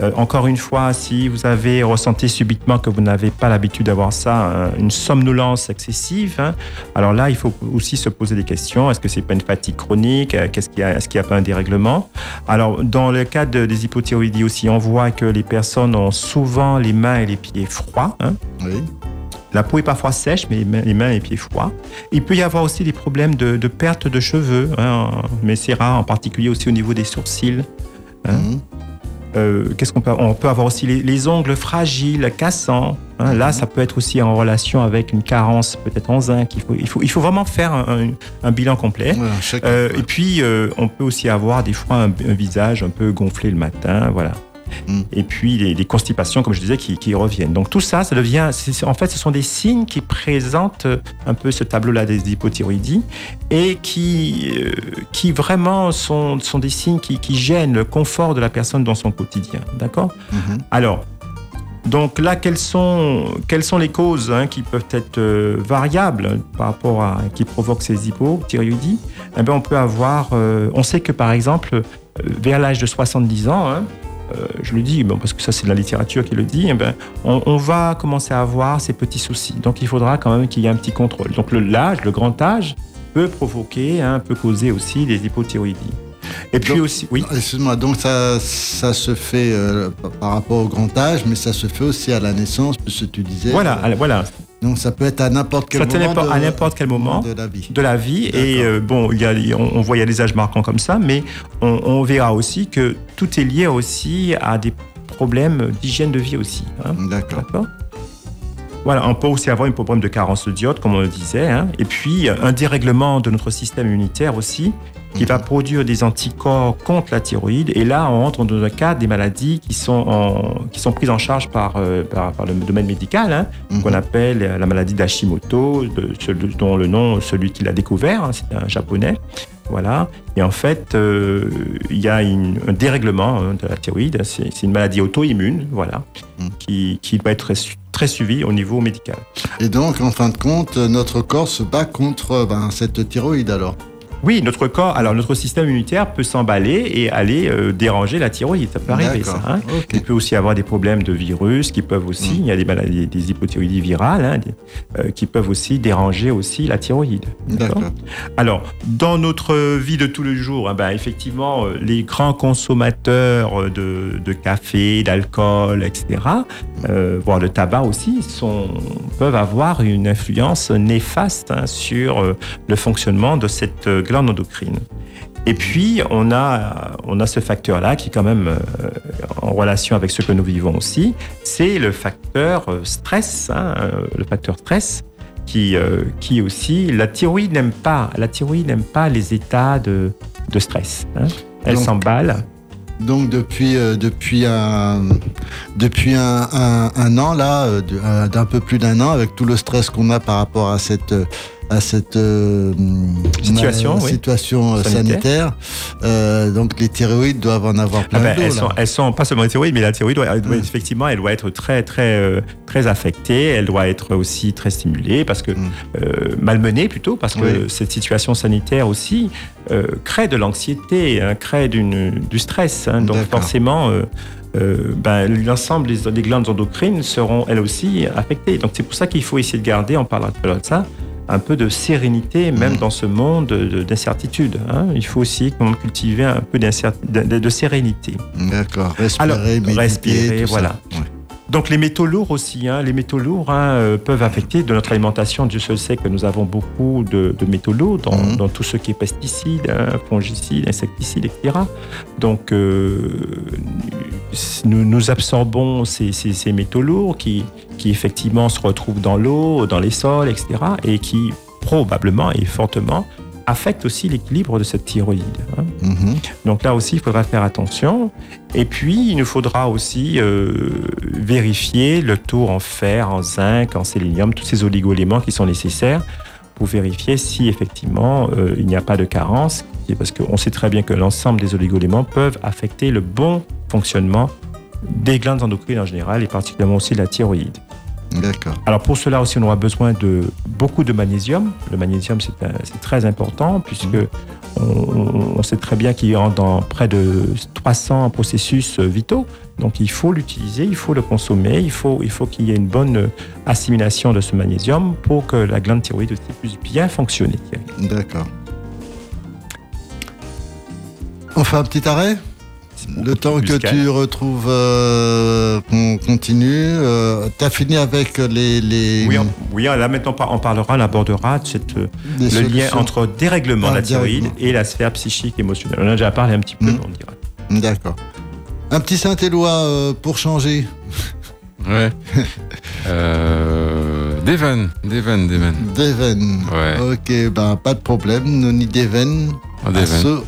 Euh, encore une fois, si vous avez ressenti subitement que vous n'avez pas l'habitude d'avoir ça, une somnolence excessive, alors là, il faut aussi se poser des questions. Est-ce que c'est pas une fatigue chronique? Euh, Qu'est-ce qu'il y a Est-ce qu'il n'y a pas un dérèglement? Alors, dans le cas de- des hypothyroïdies aussi, on voit que les personnes ont souvent les mains et les pieds froids. hein. Oui. La peau est parfois sèche, mais les mains, et les pieds froids. Il peut y avoir aussi des problèmes de, de perte de cheveux, hein, mais c'est rare, en particulier aussi au niveau des sourcils. Hein. Mhm. Euh, Qu'est-ce qu'on peut On peut avoir aussi les, les ongles fragiles, cassants. hein. Là, ça peut être aussi en relation avec une carence, peut-être en zinc. Il faut, il faut, il faut vraiment faire un, bilan complet. Chacun. Euh, et puis, euh, on peut aussi avoir des fois un, un visage un peu gonflé le matin, voilà. Mm. Et puis les, les constipations, comme je disais, qui, qui reviennent. Donc tout ça, ça devient, en fait, ce sont des signes qui présentent un peu ce tableau-là des hypothyroïdies et qui, euh, qui vraiment sont, sont des signes qui, qui gênent le confort de la personne dans son quotidien. D'accord? Mhm. Alors, Donc là, quelles sont, quelles sont les causes hein, qui peuvent être euh, variables par rapport à qui provoquent ces hypothyroïdies? Eh bien, On peut avoir, euh, on sait que par exemple, euh, vers l'âge de 70 ans, hein, euh, je le dis bon, parce que ça c'est la littérature qui le dit, eh ben, on, on, va commencer à avoir ces petits soucis. Donc il faudra quand même qu'il y ait un petit contrôle. Donc l'âge, le, le grand âge, peut provoquer, hein, peut causer aussi des hypothyroïdies. Et puis donc, aussi, oui. Excuse-moi, donc ça, ça se fait euh, par rapport au grand âge, mais ça se fait aussi à la naissance, puisque tu disais. Voilà, euh, voilà. Donc ça peut être à n'importe quel moment. De, à n'importe quel moment de la vie. De la vie. Et euh, bon, il y a, on, on, voit il y a des âges marquants comme ça, mais on, on, verra aussi que tout est lié aussi à des problèmes d'hygiène de vie aussi. Hein. D'accord. Voilà, on peut aussi avoir un problème de carence de diode, comme on le disait, hein. et puis un dérèglement de notre système immunitaire aussi, qui va produire des anticorps contre la thyroïde. Et là, on entre dans un cas des maladies qui sont, en, qui sont prises en charge par, euh, par, par, le domaine médical, hein, mm -hmm. qu'on appelle la maladie d'Hashimoto, dont le nom, celui qui l'a découvert, hein, c'est un japonais. Voilà. Et en fait, euh, il y a une, un dérèglement hein, de la thyroïde. C'est une maladie auto-immune, voilà, mmh. qui, qui doit être très suivie au niveau médical. Et donc, en fin de compte, notre corps se bat contre ben, cette thyroïde alors? Oui, notre corps, alors notre système immunitaire peut s'emballer et aller euh, déranger la thyroïde. Ça peut arriver, ça. Hein. Okay. Il peut aussi avoir des problèmes de virus qui peuvent aussi, mmh. il y a des maladies, des hypothyroïdies virales hein, des, euh, qui peuvent aussi déranger aussi la thyroïde. D'accord. Alors, dans notre vie de tous les jours, hein, ben, effectivement, les grands consommateurs de, de café, d'alcool, etc., euh, voire de tabac aussi, sont, peuvent avoir une influence néfaste sur le fonctionnement de cette glande endocrine. Et puis, on a, on a ce facteur-là qui est quand même euh, en relation avec ce que nous vivons aussi, c'est le facteur stress, hein, le facteur stress, qui, euh, qui aussi, la thyroïde n'aime pas, la thyroïde n'aime pas les états de, de stress. Hein. Elle s'emballe. Donc depuis euh, depuis un depuis un, un, un an là, d'un peu plus d'un an, avec tout le stress qu'on a par rapport à cette à cette euh, situation, euh, oui. situation sanitaire. sanitaire. Euh, donc les thyroïdes doivent en avoir plein ah ben, elles, sont, elles sont pas seulement les thyroïdes, mais la thyroïde doit, elle doit, mmh. effectivement, elle doit être très très euh, très affectée. Elle doit être aussi très stimulée parce que mmh. malmenée plutôt parce que oui. cette situation sanitaire aussi crée de l'anxiété, hein, crée du stress. Hein, donc forcément. Euh, ben, l'ensemble des, des, glandes endocrines seront elles aussi affectées. Donc c'est pour ça qu'il faut essayer de garder, on parlera tout à l'heure de ça, un peu de sérénité, même mmh. dans ce monde d'incertitude. Hein. Il faut aussi cultiver un peu de, de, sérénité. D'accord. Respirer, Alors, méditer, respirer, voilà. Ouais. Donc les métaux lourds aussi, hein, les métaux lourds hein, euh, peuvent affecter de notre alimentation. Dieu seul sait que nous avons beaucoup de, de métaux lourds dans, mmh. dans, tout ce qui est pesticides, hein, fongicides, insecticides, etc. Donc euh, nous, nous, absorbons ces, ces, ces, métaux lourds qui, qui effectivement se retrouvent dans l'eau, dans les sols, etc. et qui probablement et fortement affecte aussi l'équilibre de cette thyroïde. Hein. Mmh. -hmm. Donc là aussi, il faudra faire attention. Et puis, il nous faudra aussi euh, vérifier le taux en fer, en zinc, en sélénium, tous ces oligoéléments qui sont nécessaires pour vérifier si effectivement euh, il n'y a pas de carence, parce qu'on sait très bien que l'ensemble des oligoéléments peuvent affecter le bon fonctionnement des glandes endocrines en général et particulièrement aussi la thyroïde. D'accord. Alors pour cela aussi, on aura besoin de beaucoup de magnésium. Le magnésium, c'est très important puisque mmh. on, on, sait très bien qu'il y a dans près de 300 processus vitaux. Donc il faut l'utiliser, il faut le consommer, il faut il faut qu'il y ait une bonne assimilation de ce magnésium pour que la glande thyroïde puisse bien fonctionner. D'accord. On fait un petit arrêt? Le temps que tu retrouves, euh, qu'on continue, euh, tu as fini avec les. les... Oui, on, oui, là maintenant on parlera, on abordera cette, le solutions. lien entre dérèglement ah, de la thyroïde et la sphère psychique émotionnelle. On a déjà parlé un petit peu, mmh. on dira. D'accord. Un petit Saint-Éloi euh, pour changer. Ouais. euh, Devon, Devon, Devon. Devon. Ouais. Ok, ben pas de problème. Noni Devon. En Devon.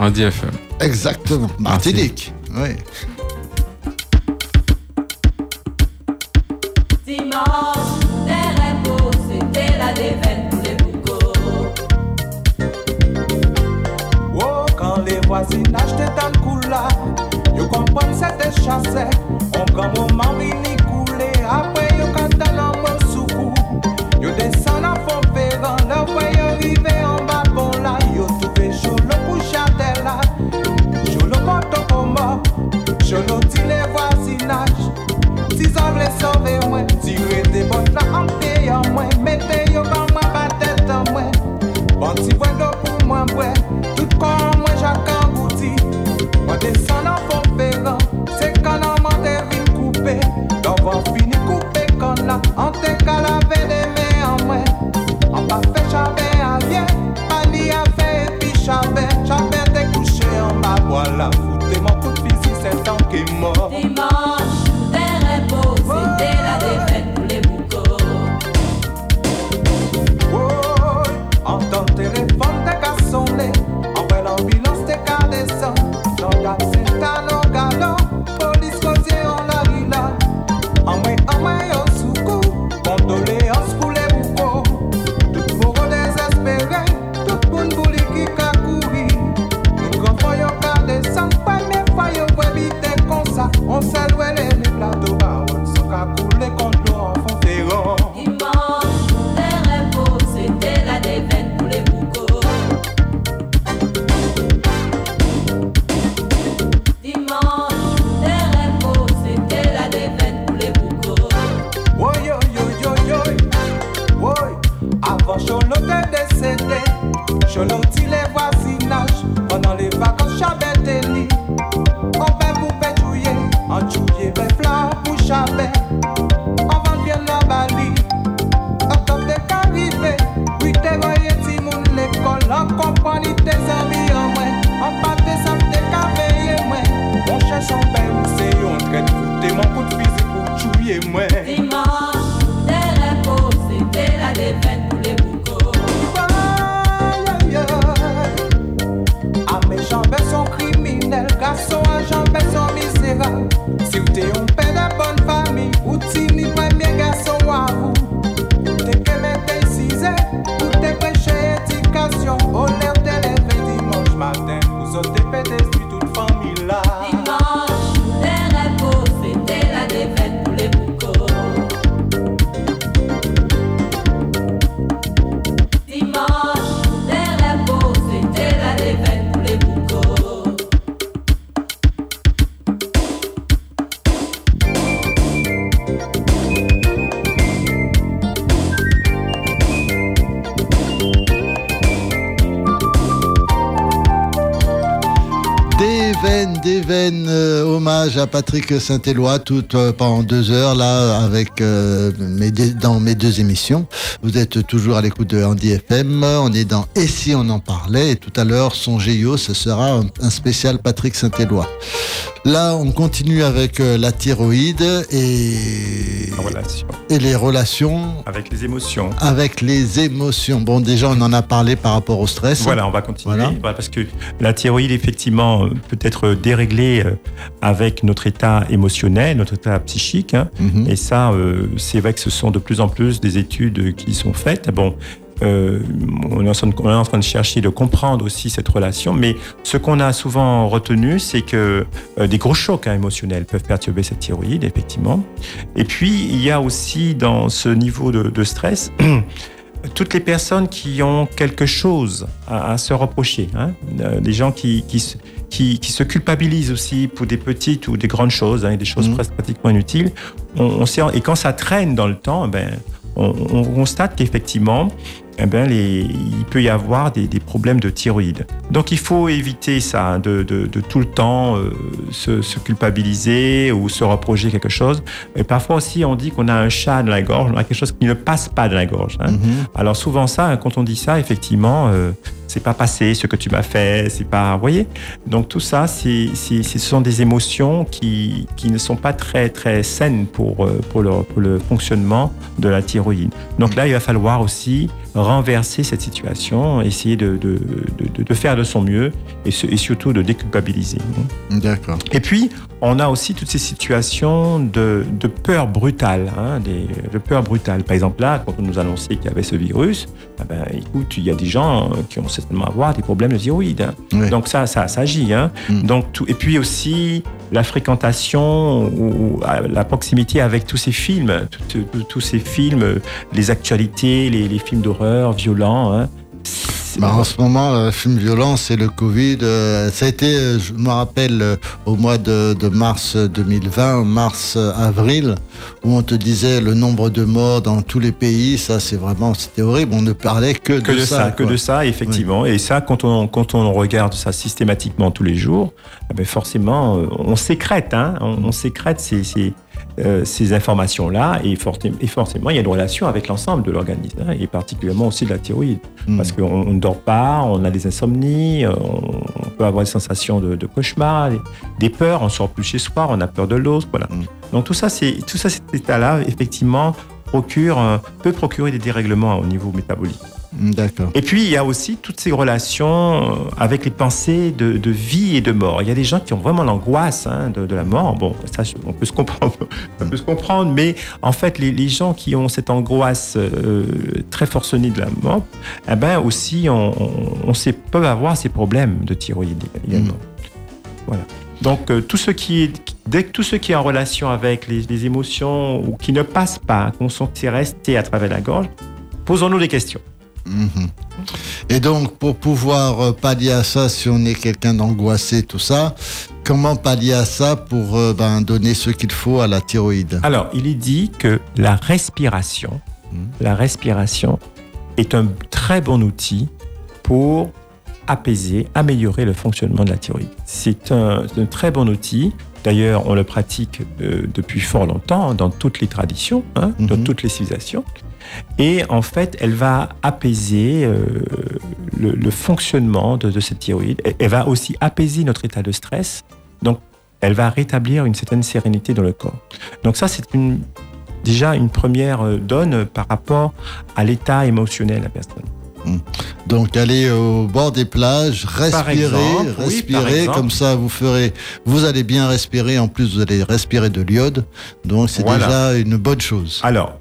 En DFM. Exactement. Martinique. Oui. Dimanche, des repos, c'était la déveine pour les boucots. Oh, quand les voisinages étaient dans le coup là, je comprends c'était chassé. On comme au mari, Patrick Saint-Éloi, tout euh, pendant deux heures là, avec euh, mes deux- dans mes deux émissions. Vous êtes toujours à l'écoute de Andy FM. On est dans Et si on en parlait? Et tout à l'heure, son Géo, ce sera un, spécial Patrick Saint-Éloi. Là, on continue avec euh, la thyroïde et, relation et les relations avec les émotions. avec les émotions. Bon, déjà, on en a parlé par rapport au stress. Voilà, on va continuer. Voilà. Voilà, parce que la thyroïde, effectivement, euh, peut être déréglée euh, avec notre état émotionnel, notre état psychique. hein. Mhm. Et ça, euh, c'est vrai que ce sont de plus en plus des études qui sont faites. Bon, euh, on, est en train de, on est en train de chercher de comprendre aussi cette relation, mais ce qu'on a souvent retenu, c'est que euh, des gros chocs hein, émotionnels peuvent perturber cette thyroïde, effectivement. Et puis, il y a aussi dans ce niveau de, de stress, toutes les personnes qui ont quelque chose à, à se reprocher, hein, euh, des gens qui, qui, se- qui, qui se culpabilisent aussi pour des petites ou des grandes choses, hein, des choses presque pratiquement inutiles. On, on sait, et quand ça traîne dans le temps, eh ben, on, on constate qu'effectivement, eh ben, les, il peut y avoir des, des problèmes de thyroïde. Donc il faut éviter ça, hein, de, de, de tout le temps euh, se, se culpabiliser ou se reprocher quelque chose. Et parfois aussi, on dit qu'on a un chat dans la gorge, on a quelque chose qui ne passe pas dans la gorge. hein. Mhm. Alors souvent ça, hein, quand on dit ça, effectivement, euh, c'est pas passé ce que tu m'as fait, c'est pas, vous voyez. Donc tout ça, c'est, c'est- ce sont des émotions qui, qui ne sont pas très très saines pour euh, pour le, pour le fonctionnement de la thyroïde. Donc là, il va falloir aussi renverser cette situation, essayer de, de, de, de faire de son mieux et, se- et surtout de déculpabiliser. D'accord. Et puis, on a aussi toutes ces situations de, de peur brutale, hein, des, de peur brutale. Par exemple, là, quand on nous annonçait qu'il y avait ce virus, ah ben, écoute, il y a des gens qui ont certainement avoir des problèmes de thyroïde. hein. Oui. Donc ça, ça, ça agit. Hein. Mm. Donc tout, et puis aussi la fréquentation ou, ou, la proximité avec tous ces films, tous ces films, les actualités, les, les films d'horreur violents. Hein. Bah, en ce moment, le film violent, c'est le Covid. euh, ça a été, euh, je me rappelle, euh, au mois de, de mars 2020, mars-avril, où on te disait le nombre de morts dans tous les pays. Ça, c'est vraiment, c'était horrible. On ne parlait que, que de, ça, que de ça, effectivement. Et ça, quand on, quand on regarde ça systématiquement tous les jours, eh ben forcément, euh, on sécrète, hein, on, on sécrète ces, ces, euh, ces informations-là, et, forcément, il y a une relation avec l'ensemble de l'organisme, hein, et particulièrement aussi de la thyroïde. Mm. Parce qu'on on ne dort pas, on a des insomnies, euh, on, on peut avoir des sensations de, de cauchemar, des, des peurs, on sort plus chez soi, on a peur de l'autre, voilà. Mm. Donc tout ça, c'est tout ça, cet état-là, effectivement, procure, euh, peut procurer des dérèglements au niveau métabolique. Mm, D'accord. Et puis, il y a aussi toutes ces relations euh, avec les pensées de, de vie et de mort. Il y a des gens qui ont vraiment l'angoisse hein, de, de la mort. Bon, ça, on peut se comprendre, on peut se comprendre, mais en fait, les, les gens qui ont cette angoisse euh, très forcenée de la mort, eh ben aussi, on, on, on sait, peuvent avoir ces problèmes de thyroïde également. Voilà. Donc, euh, tout ce qui est, dès que tout ce qui est en relation avec les, les émotions ou qui ne passe pas, qu'on sent rester à travers la gorge, posons-nous des questions. Mhm. Et donc, pour pouvoir euh, pallier à ça, si on est quelqu'un d'angoissé, tout ça, comment pallier à ça pour euh, ben, donner ce qu'il faut à la thyroïde? Alors, il est dit que la respiration, Mhm. la respiration est un très bon outil pour apaiser, améliorer le fonctionnement de la thyroïde. C'est un, un très bon outil. D'ailleurs, on le pratique euh, depuis fort longtemps dans toutes les traditions, hein, dans Mhm. toutes les civilisations. Et en fait, elle va apaiser euh, le, le fonctionnement de, de cette thyroïde. Elle, va aussi apaiser notre état de stress. Donc, elle va rétablir une certaine sérénité dans le corps. Donc ça, c'est une, déjà une première euh, donne par rapport à l'état émotionnel de la personne. Donc allez au bord des plages, exemple, oui, respirer, exemple. comme ça vous ferez, vous allez bien respirer. En plus vous allez respirer de l'iode, donc c'est Voilà. déjà une bonne chose. Alors,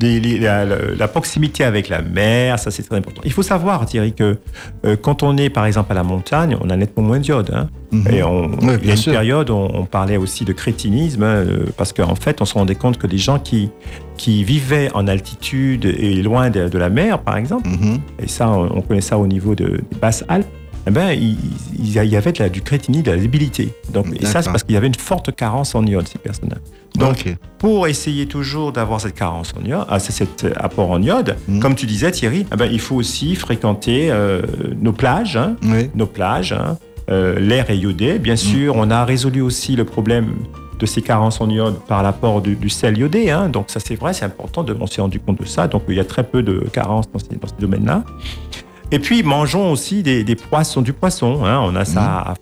les- les- la, proximité avec la mer, ça c'est très important. Il faut savoir, Thierry, que euh, quand on est par exemple à la montagne, on a nettement moins d'iode. hein. Et on, Oui, il y a une sûr. période, on, on parlait aussi de crétinisme, hein, euh, parce qu'en fait, on se rendait compte que les gens qui, qui vivaient en altitude et loin de, de la mer, par exemple, Mhm. et ça, on, on connaît ça au niveau de, des basses Alpes, eh ben, il, il y avait de la- du crétinisme, de la débilité. Donc, et ça, c'est parce qu'il y avait une forte carence en iode, ces personnes-là. Donc, pour essayer toujours d'avoir cette carence en iode, ah, cet apport en iode, Mhm. comme tu disais Thierry, eh ben, il faut aussi fréquenter euh, nos plages, hein, Oui. nos plages, hein, euh, l'air est iodé. Bien sûr, on a résolu aussi le problème de ces carences en iode par l'apport du, du sel iodé. hein. Donc ça c'est vrai, c'est important, de, on s'est rendu compte de ça. Donc il y a très peu de carences dans ces, dans ces domaines-là. Et puis mangeons aussi des, des poissons, du poisson. hein. On a ça à-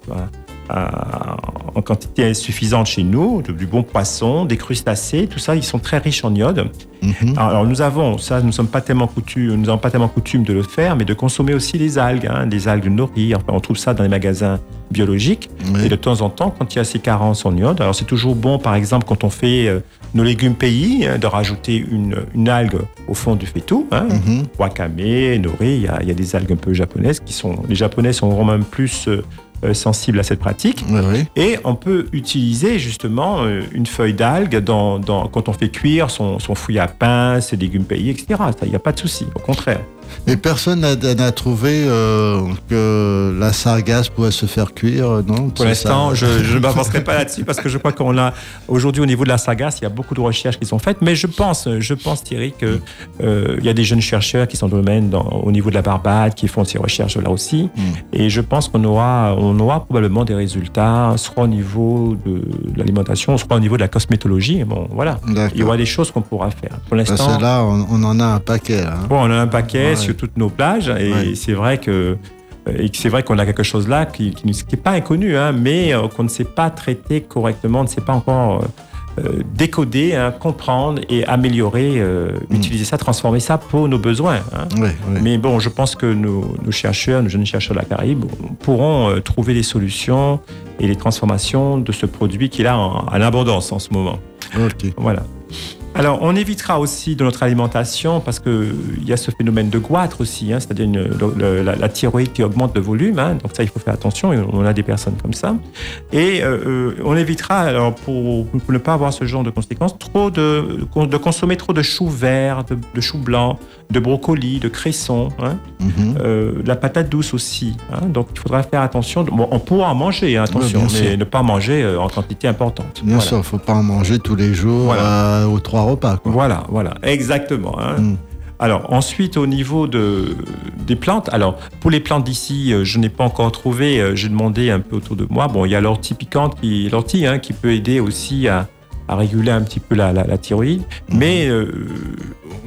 à- en quantité suffisante chez nous, du, du bon poisson, des crustacés, tout ça, ils sont très riches en iode. Mhm. Alors nous avons, ça, nous sommes pas tellement coutumes, nous n'avons pas tellement coutume de le faire, mais de consommer aussi des algues, hein, des algues nourries. Enfin, on trouve ça dans les magasins biologiques. Et de temps en temps, quand il y a ces carences en iode, alors c'est toujours bon, par exemple, quand on fait euh, nos légumes pays, hein, de rajouter une, une algue au fond du faitout. Hein, Mhm. wakame, nori, il y, a, il y a des algues un peu japonaises qui sont. Les Japonais sont vraiment plus euh, euh, sensibles à cette pratique. Oui, oui. Et on peut utiliser justement euh, une feuille d'algue dans, dans- quand on fait cuire son, son fouille à pain, ses légumes pays, etc. Il n'y a pas de souci, au contraire. Et personne n'a trouvé euh, que la sargasse pouvait se faire cuire, euh, non Pour l'instant, je je ne m'avancerai pas là-dessus parce que je crois qu'on a aujourd'hui au niveau de la sargasse, il y a beaucoup de recherches qui sont faites. Mais je pense, je pense Thierry, que euh, il y a des jeunes chercheurs qui sont dans le domaine dans- au niveau de la Barbade qui font ces recherches là aussi. Mm. Et je pense qu'on aura, on aura probablement des résultats, soit au niveau de l'alimentation, soit au niveau de la cosmétologie. Bon, voilà. Il y aura des choses qu'on pourra faire. Pour l'instant, là, on, on en a un paquet. Hein. Bon, on a un paquet Ouais. Sur toutes nos plages et Ouais. c'est vrai que et c'est vrai qu'on a quelque chose là qui qui n'est pas inconnu, hein, mais euh, qu'on ne sait pas traiter correctement, on ne sait pas encore euh, euh, décoder, hein, comprendre et améliorer, euh, Mm. utiliser ça, transformer ça pour nos besoins. hein. Oui, oui. Mais bon, je pense que nos, nos chercheurs, nos jeunes chercheurs de la Caraïbe pourront trouver des solutions et les transformations de ce produit qu'il a en, en abondance en ce moment. Ok. Voilà. Alors, on évitera aussi de notre alimentation parce qu'il y a ce phénomène de goitre aussi, hein, c'est-à-dire la, thyroïde qui augmente de volume. hein, donc ça, il faut faire attention. On a des personnes comme ça. Et euh, euh, on évitera, alors pour, ne pas avoir ce genre de conséquences, trop de, de consommer trop de choux verts, de, de choux blancs, de brocolis, de cressons, hein, Mhm. euh, la patate douce aussi. hein. donc il faudra faire attention. Bon, on pourra en manger, hein, attention, mais ne pas manger euh, en quantité importante. Bien Voilà. sûr, il ne faut pas en manger tous les jours Voilà. euh, aux trois repas. Quoi. Voilà, voilà, exactement. Mm. Alors ensuite au niveau de, des plantes, alors pour les plantes d'ici, je n'ai pas encore trouvé, j'ai demandé un peu autour de moi. Bon, il y a l'ortie piquante, qui, l'ortie, qui peut aider aussi à, à réguler un petit peu la, la- la thyroïde. Mais euh,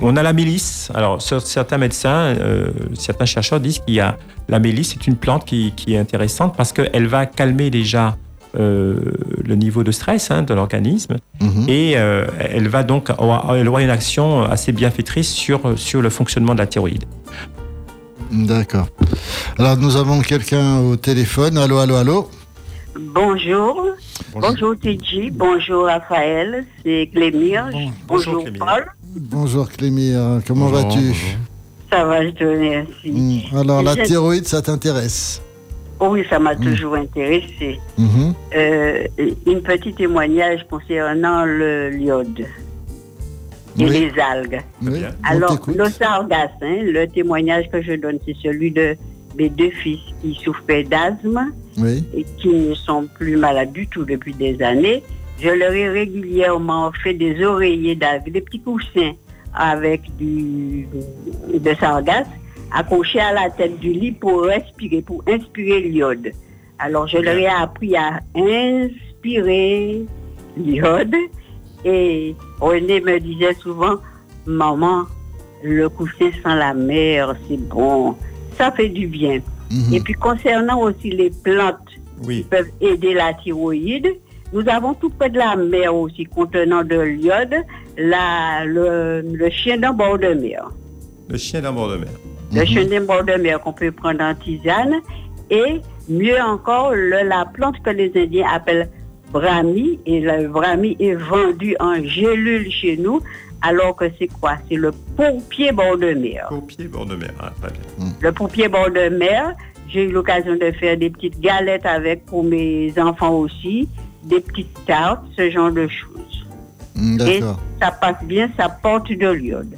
on a la mélisse. Alors cer- certains médecins, euh, certains chercheurs disent qu'il y a la mélisse, c'est une plante qui, qui est intéressante parce qu'elle va calmer déjà euh, le niveau de stress hein, de l'organisme Mhm. et euh, elle va donc avoir, elle aura une action assez bienfaitrice sur, sur le fonctionnement de la thyroïde. D'accord. Alors, nous avons quelqu'un au téléphone. Allô, allô, allô? Bonjour. Bonjour TJ, bonjour Raphaël, c'est Clémire. Bonjour, Bonjour, Clémire. Paul. Bonjour Clémie, euh, comment vas-tu. Ça va, je te remercie. Mm. Alors, la thyroïde, ça t'intéresse oui, ça m'a Mm. toujours intéressé. Mhm. Euh, une petite témoignage concernant le l'iode et Oui. les algues. Oui, Alors, le sargasse, hein, le témoignage que je donne, c'est celui de mes deux fils qui souffraient d'asthme Oui, et qui ne sont plus malades du tout depuis des années. Je leur ai régulièrement fait des oreillers des petits coussins avec du, de sargasse. accroché à la tête du lit pour respirer, pour inspirer l'iode. Alors, je leur ai appris à inspirer l'iode. Et René me disait souvent, maman, le coussin sans la mer, c'est bon. Ça fait du bien. Mhm. Et puis, concernant aussi les plantes Oui. qui peuvent aider la thyroïde, nous avons tout près de la mer aussi, contenant de l'iode, la- le, le chien d'un bord de mer. Le chien d'un bord de mer. Le chien d'un bord de mer qu'on peut prendre en tisane. Et mieux encore, le- la plante que les Indiens appellent brahmi. Et le brahmi est vendu en gélule chez nous. Alors que c'est quoi? C'est le pompier bord de mer. Paupier bord de mer. Ah, très bien. Le pompier bord de mer, j'ai eu l'occasion de faire des petites galettes avec pour mes enfants aussi, des petites tartes, ce genre de choses. Mm, Et D'accord. ça passe bien, ça porte de l'iode.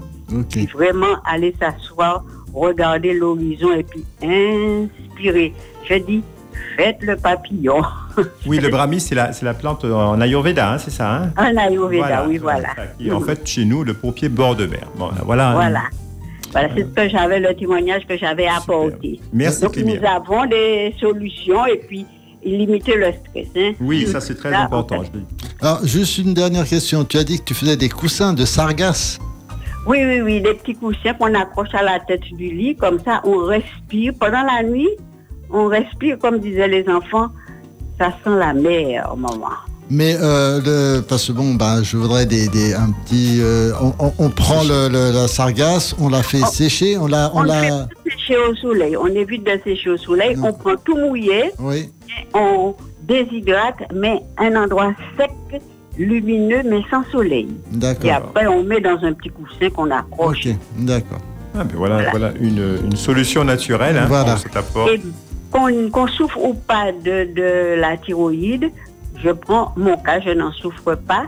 Vraiment aller s'asseoir, regarder l'horizon et puis inspirer. Je dis, faites le papillon. Oui, le brahmi, c'est la, c'est la plante en Ayurveda, hein, c'est ça hein Un Ayurveda, oui, voilà. Et en fait, chez nous, le paupier bord de mer. Bon, voilà. Voilà. Voilà, c'est ce que j'avais, le témoignage que j'avais apporté. Merci, Donc, Clémire. nous avons des solutions et puis limiter le stress. hein. Oui, ça, c'est très Là, important. en. Alors, juste une dernière question. Tu as dit que tu faisais des coussins de sargasse. Oui, oui, oui, des petits coussins qu'on accroche à la tête du lit, comme ça on respire. Pendant la nuit, on respire, comme disaient les enfants, ça sent la mer, maman. Mais euh, le, parce que bon, bah, je voudrais des, des un petit. euh, on, on- on prend le, le- la sargasse, on la fait Oh. sécher, on la, on, la. fait pas sécher au soleil, on évite de sécher au soleil, Non. on prend tout mouillé, Oui. on déshydrate, mais un endroit sec, lumineux, mais sans soleil. Et D'accord. après, on met dans un petit coussin qu'on accroche. Ok. D'accord. Ah, ben voilà, Voilà. voilà une, une solution naturelle hein, Voilà. pour cet apport. Et qu'on souffre ou pas de, de la thyroïde, je prends mon cas, je n'en souffre pas.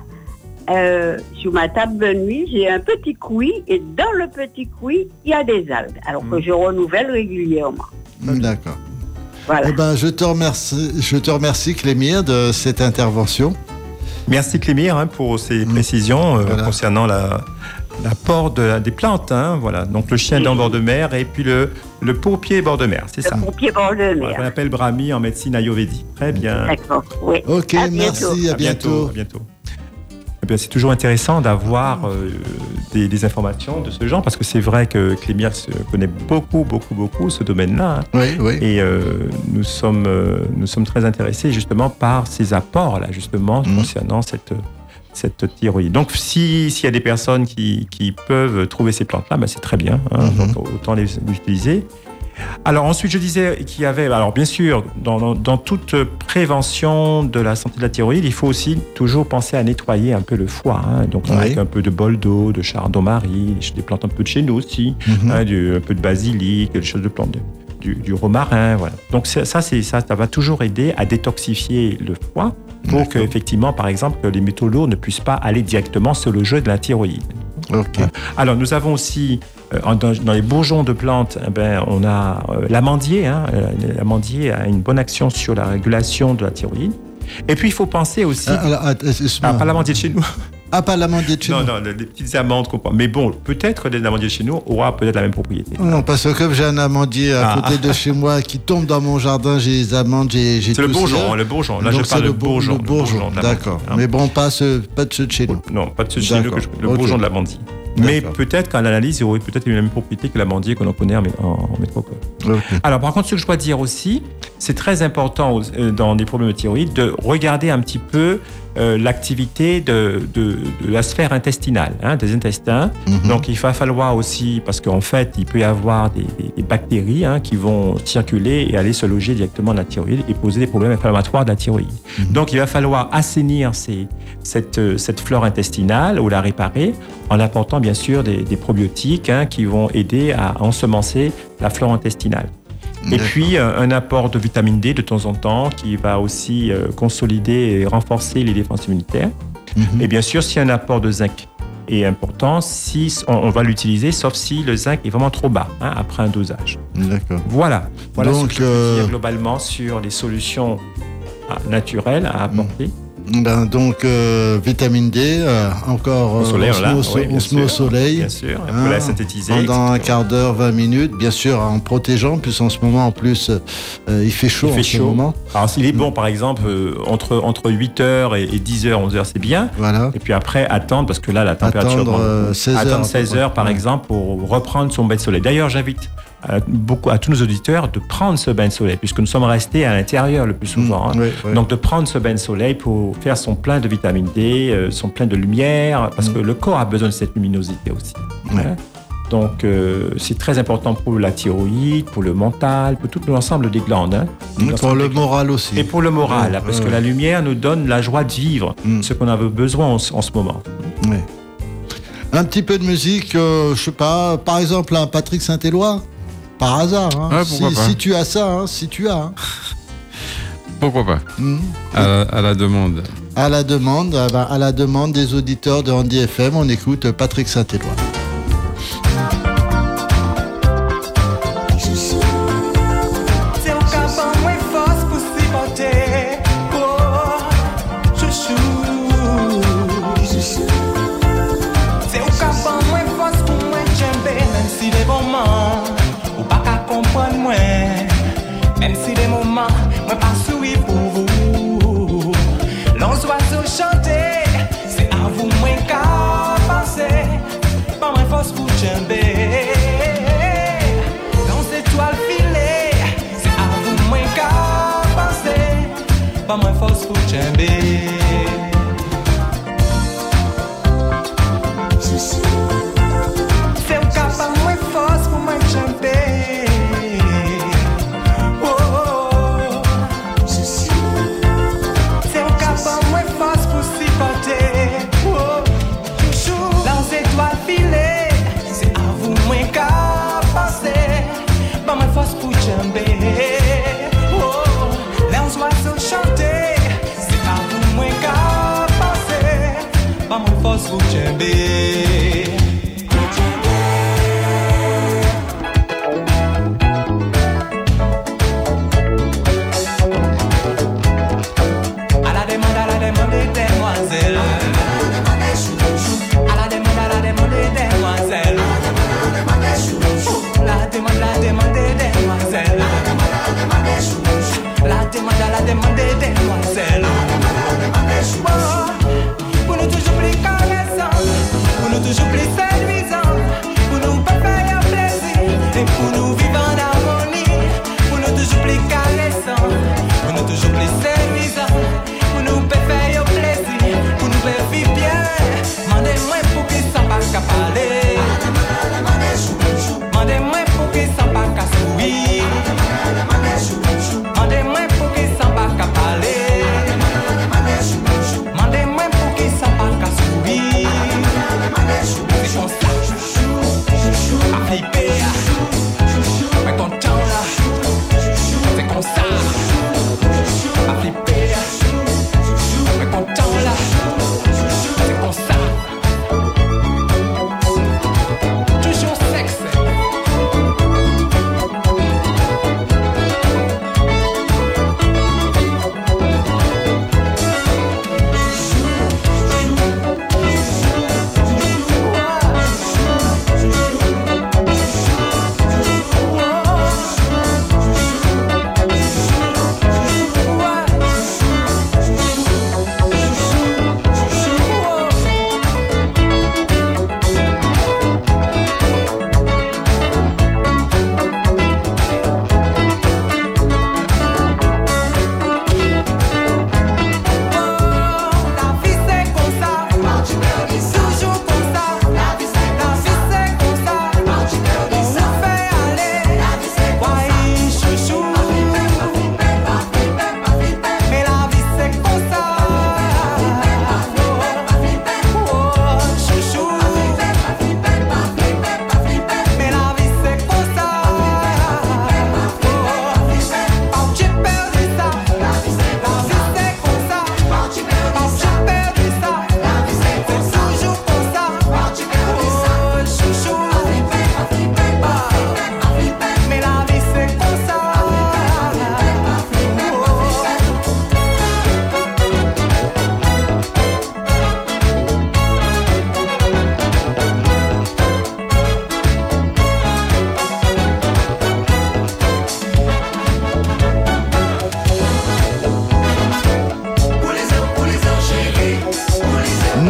Euh, sur ma table de nuit, j'ai un petit couille et dans le petit couille, il y a des algues. Alors que je renouvelle régulièrement. D'accord. Voilà. Eh ben, je te remercie, je te remercie, Clémire, de cette intervention. Merci Clémire hein, pour ces précisions euh, Voilà. concernant la- l'apport de- des plantes. hein, voilà. Donc le chien dans bord de mer et puis le, le paupier bord de mer, c'est ça Le pompier bord de mer. appelle Brahmi en médecine ayurvédique. Très bien. D'accord. Oui. Ok, À bientôt. merci, à bientôt. À bientôt. Eh bien, c'est toujours intéressant d'avoir euh, des, des informations de ce genre parce que c'est vrai que Clémire se connaît beaucoup, beaucoup, beaucoup ce domaine-là. hein. Oui, oui. Et euh, nous, sommes, euh, nous sommes très intéressés justement par ces apports-là, justement, Mhm. concernant cette, cette thyroïde. Donc, si- s'il y a des personnes qui, qui peuvent trouver ces plantes-là, ben, c'est très bien. hein, Mhm. donc, autant les utiliser. Alors ensuite, je disais qu'il y avait, alors bien sûr, dans, dans- dans toute prévention de la santé de la thyroïde, il faut aussi toujours penser à nettoyer un peu le foie. hein. donc Oui. avec un peu de bol d'eau, de chardon-marie, des plantes un peu de chez nous aussi, Mhm. hein, du- un peu de basilic, des choses de plantes, de- du, du romarin, voilà. Donc ça, ça va toujours aider à détoxifier le foie pour que effectivement, par exemple, que les métaux lourds ne puissent pas aller directement sur le jeu de la thyroïde. Ok. Alors, nous avons aussi, euh, dans, dans les bourgeons de plantes, eh ben, on a euh, l'amandier. hein. Euh, L'amandier a une bonne action sur la régulation de la thyroïde. Et puis, il faut penser aussi... Ah, att- excuse-moi. Ah, pas l'amandier de chez nous. Ah, pas l'amandier de chez non, nous. non, les, les petites amandes qu'on prend. Mais bon, peut-être que l'amandier de chez nous aura peut-être la même propriété. Non, parce que comme j'ai un amandier à Ah. côté de chez moi qui tombe dans mon jardin, j'ai les amandes, j'ai C'est le bourgeon, le bourgeon. Là, Donc, je parle de le bour- bourgeon. le bourgeon, de l'amandier, d'accord. hein. Mais bon, pas, ce, pas de ceux de chez nous. Non, pas de ce chez nous, que je- le bourgeon de l'amandier. Mais peut-être qu'à l'analyse, il aurait peut-être les mêmes propriétés que l'amandier que l'on connaît en, en- métropole. Alors, par contre, ce que je dois dire aussi, c'est très important euh, dans des problèmes de thyroïde de regarder un petit peu euh, l'activité de, de- de la sphère intestinale, hein, des intestins. Mhm. Donc, il va falloir aussi, parce qu'en fait, il peut y avoir des, des- des bactéries hein, qui vont circuler et aller se loger directement dans la thyroïde et poser des problèmes inflammatoires de la thyroïde. Mhm. Donc, il va falloir assainir ces- cette, euh, cette flore intestinale ou la réparer en apportant bien sûr des, des probiotiques hein, qui vont aider à ensemencer la flore intestinale. Et puis euh, un apport de vitamine D de temps en temps qui va aussi euh, consolider et renforcer les défenses immunitaires. Mhm. Et bien sûr, si un apport de zinc est important, si on, va l'utiliser, sauf si le zinc est vraiment trop bas hein, après un dosage. D'accord. Voilà. Voilà Donc, ce que je euh, dire globalement sur les solutions ah, naturelles à apporter. Ben, donc, euh, vitamine D, euh, encore. Au euh, soleil, on on l'a, met au, oui, on se met au soleil. Bien sûr, on peut la synthétiser, Pendant un quart d'heure, 20 minutes, bien sûr, en protégeant, puisqu'en en ce moment, en plus, euh, il fait chaud Il en fait ce chaud. moment. Alors, s'il est bon, par exemple, euh, entre, entre 8h et, 10h, 11h, c'est bien. Voilà. Et puis après, attendre, parce que là, la température. Attendre, monte. euh, 16 heures, à Attendre peu 16 près. heures, par Ouais. exemple, pour reprendre son bain de soleil. D'ailleurs, j'invite à, beaucoup, à tous nos auditeurs de prendre ce bain de soleil, puisque nous sommes restés à l'intérieur le plus souvent. hein. Mm, oui, oui. Donc, de prendre ce bain de soleil pour faire son plein de vitamine D, euh, son plein de lumière, parce que le corps a besoin de cette luminosité aussi. Mm. Hein. Donc, euh, c'est très important pour la thyroïde, pour le mental, pour tout l'ensemble des glandes. hein. Pour L'ensemble le moral aussi. et pour le moral, Ouais, parce ouais, que ouais. la lumière nous donne la joie de vivre, Mm. ce qu'on avait besoin en, en ce moment. Un petit peu de musique, euh, je sais pas, par exemple, un Patrick Saint-Éloi? Par hasard, hein. Si, pourquoi pas. si tu as ça, hein, si tu as. hein. Pourquoi pas Mhm. à, à la demande. À la demande, ah ben, à la demande des auditeurs de Andy FM, on écoute Patrick Saint-Éloi. Pas souri pour vous. L'on oiseaux chanter, c'est à vous moins qu'à penser. Pas moins force pour djembe. Dans étoile filée, c'est à vous moins qu'à penser. Pas moins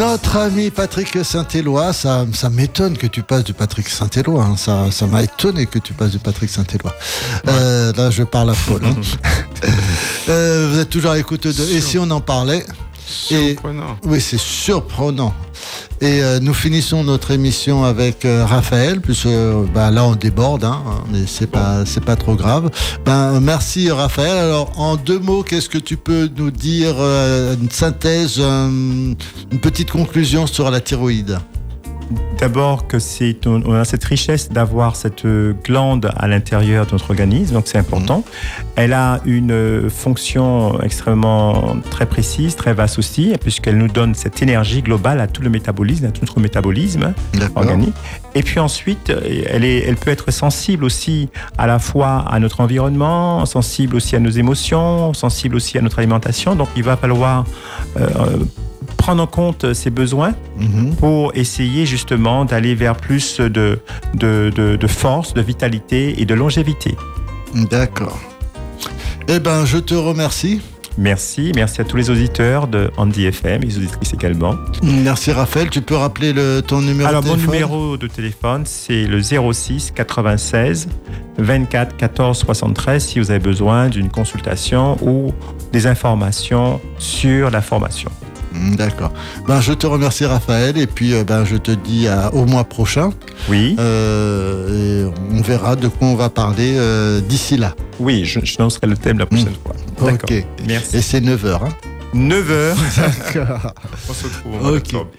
notre ami Patrick Saint-Éloi. Ça, ça m'étonne que tu passes du Patrick Saint-Éloi. hein. Ça, ça m'a étonné que tu passes du Patrick Saint-Éloi. Euh, là, je parle à Paul. hein. Euh, vous êtes toujours à l'écoute de. Et si on en parlait Et- Surprenant. Oui, c'est surprenant. Et euh, nous finissons notre émission avec euh, Raphaël, puisque euh, bah, là on déborde, hein, mais c'est pas c'est pas trop grave. Ben merci Raphaël. Alors en deux mots, qu'est-ce que tu peux nous dire une synthèse, un- une petite conclusion sur la thyroïde? D'abord que c'est on a cette richesse d'avoir cette glande à l'intérieur de notre organisme, donc c'est important. Elle a une fonction extrêmement très précise, très vaste aussi, puisqu'elle nous donne cette énergie globale à tout le métabolisme, à tout notre métabolisme organique. Et puis ensuite, elle, est, elle peut être sensible aussi à la fois à notre environnement, sensible aussi à nos émotions, sensible aussi à notre alimentation. Donc il va falloir euh, prendre en compte ses besoins Mhm. pour essayer justement d'aller vers plus de, de, de, de force, de vitalité et de longévité. D'accord. Eh ben, je te remercie. Merci, merci à tous les auditeurs de Andy FM, les auditrices également. Merci Raphaël. Tu peux rappeler le, ton numéro Alors de mon téléphone numéro de téléphone, c'est le 06 96 24 14 73 si vous avez besoin d'une consultation ou des informations sur la formation. Mm, D'accord. Ben, je te remercie Raphaël et puis euh, ben, je te dis à- au mois prochain. Oui, Euh, et on verra de quoi on va parler euh, d'ici là. oui, je, je lancerai le thème la prochaine fois. D'accord. Ok. Merci. Et c'est 9h. Hein 9h. D'accord. On se retrouve au mois Ok. d'octobre.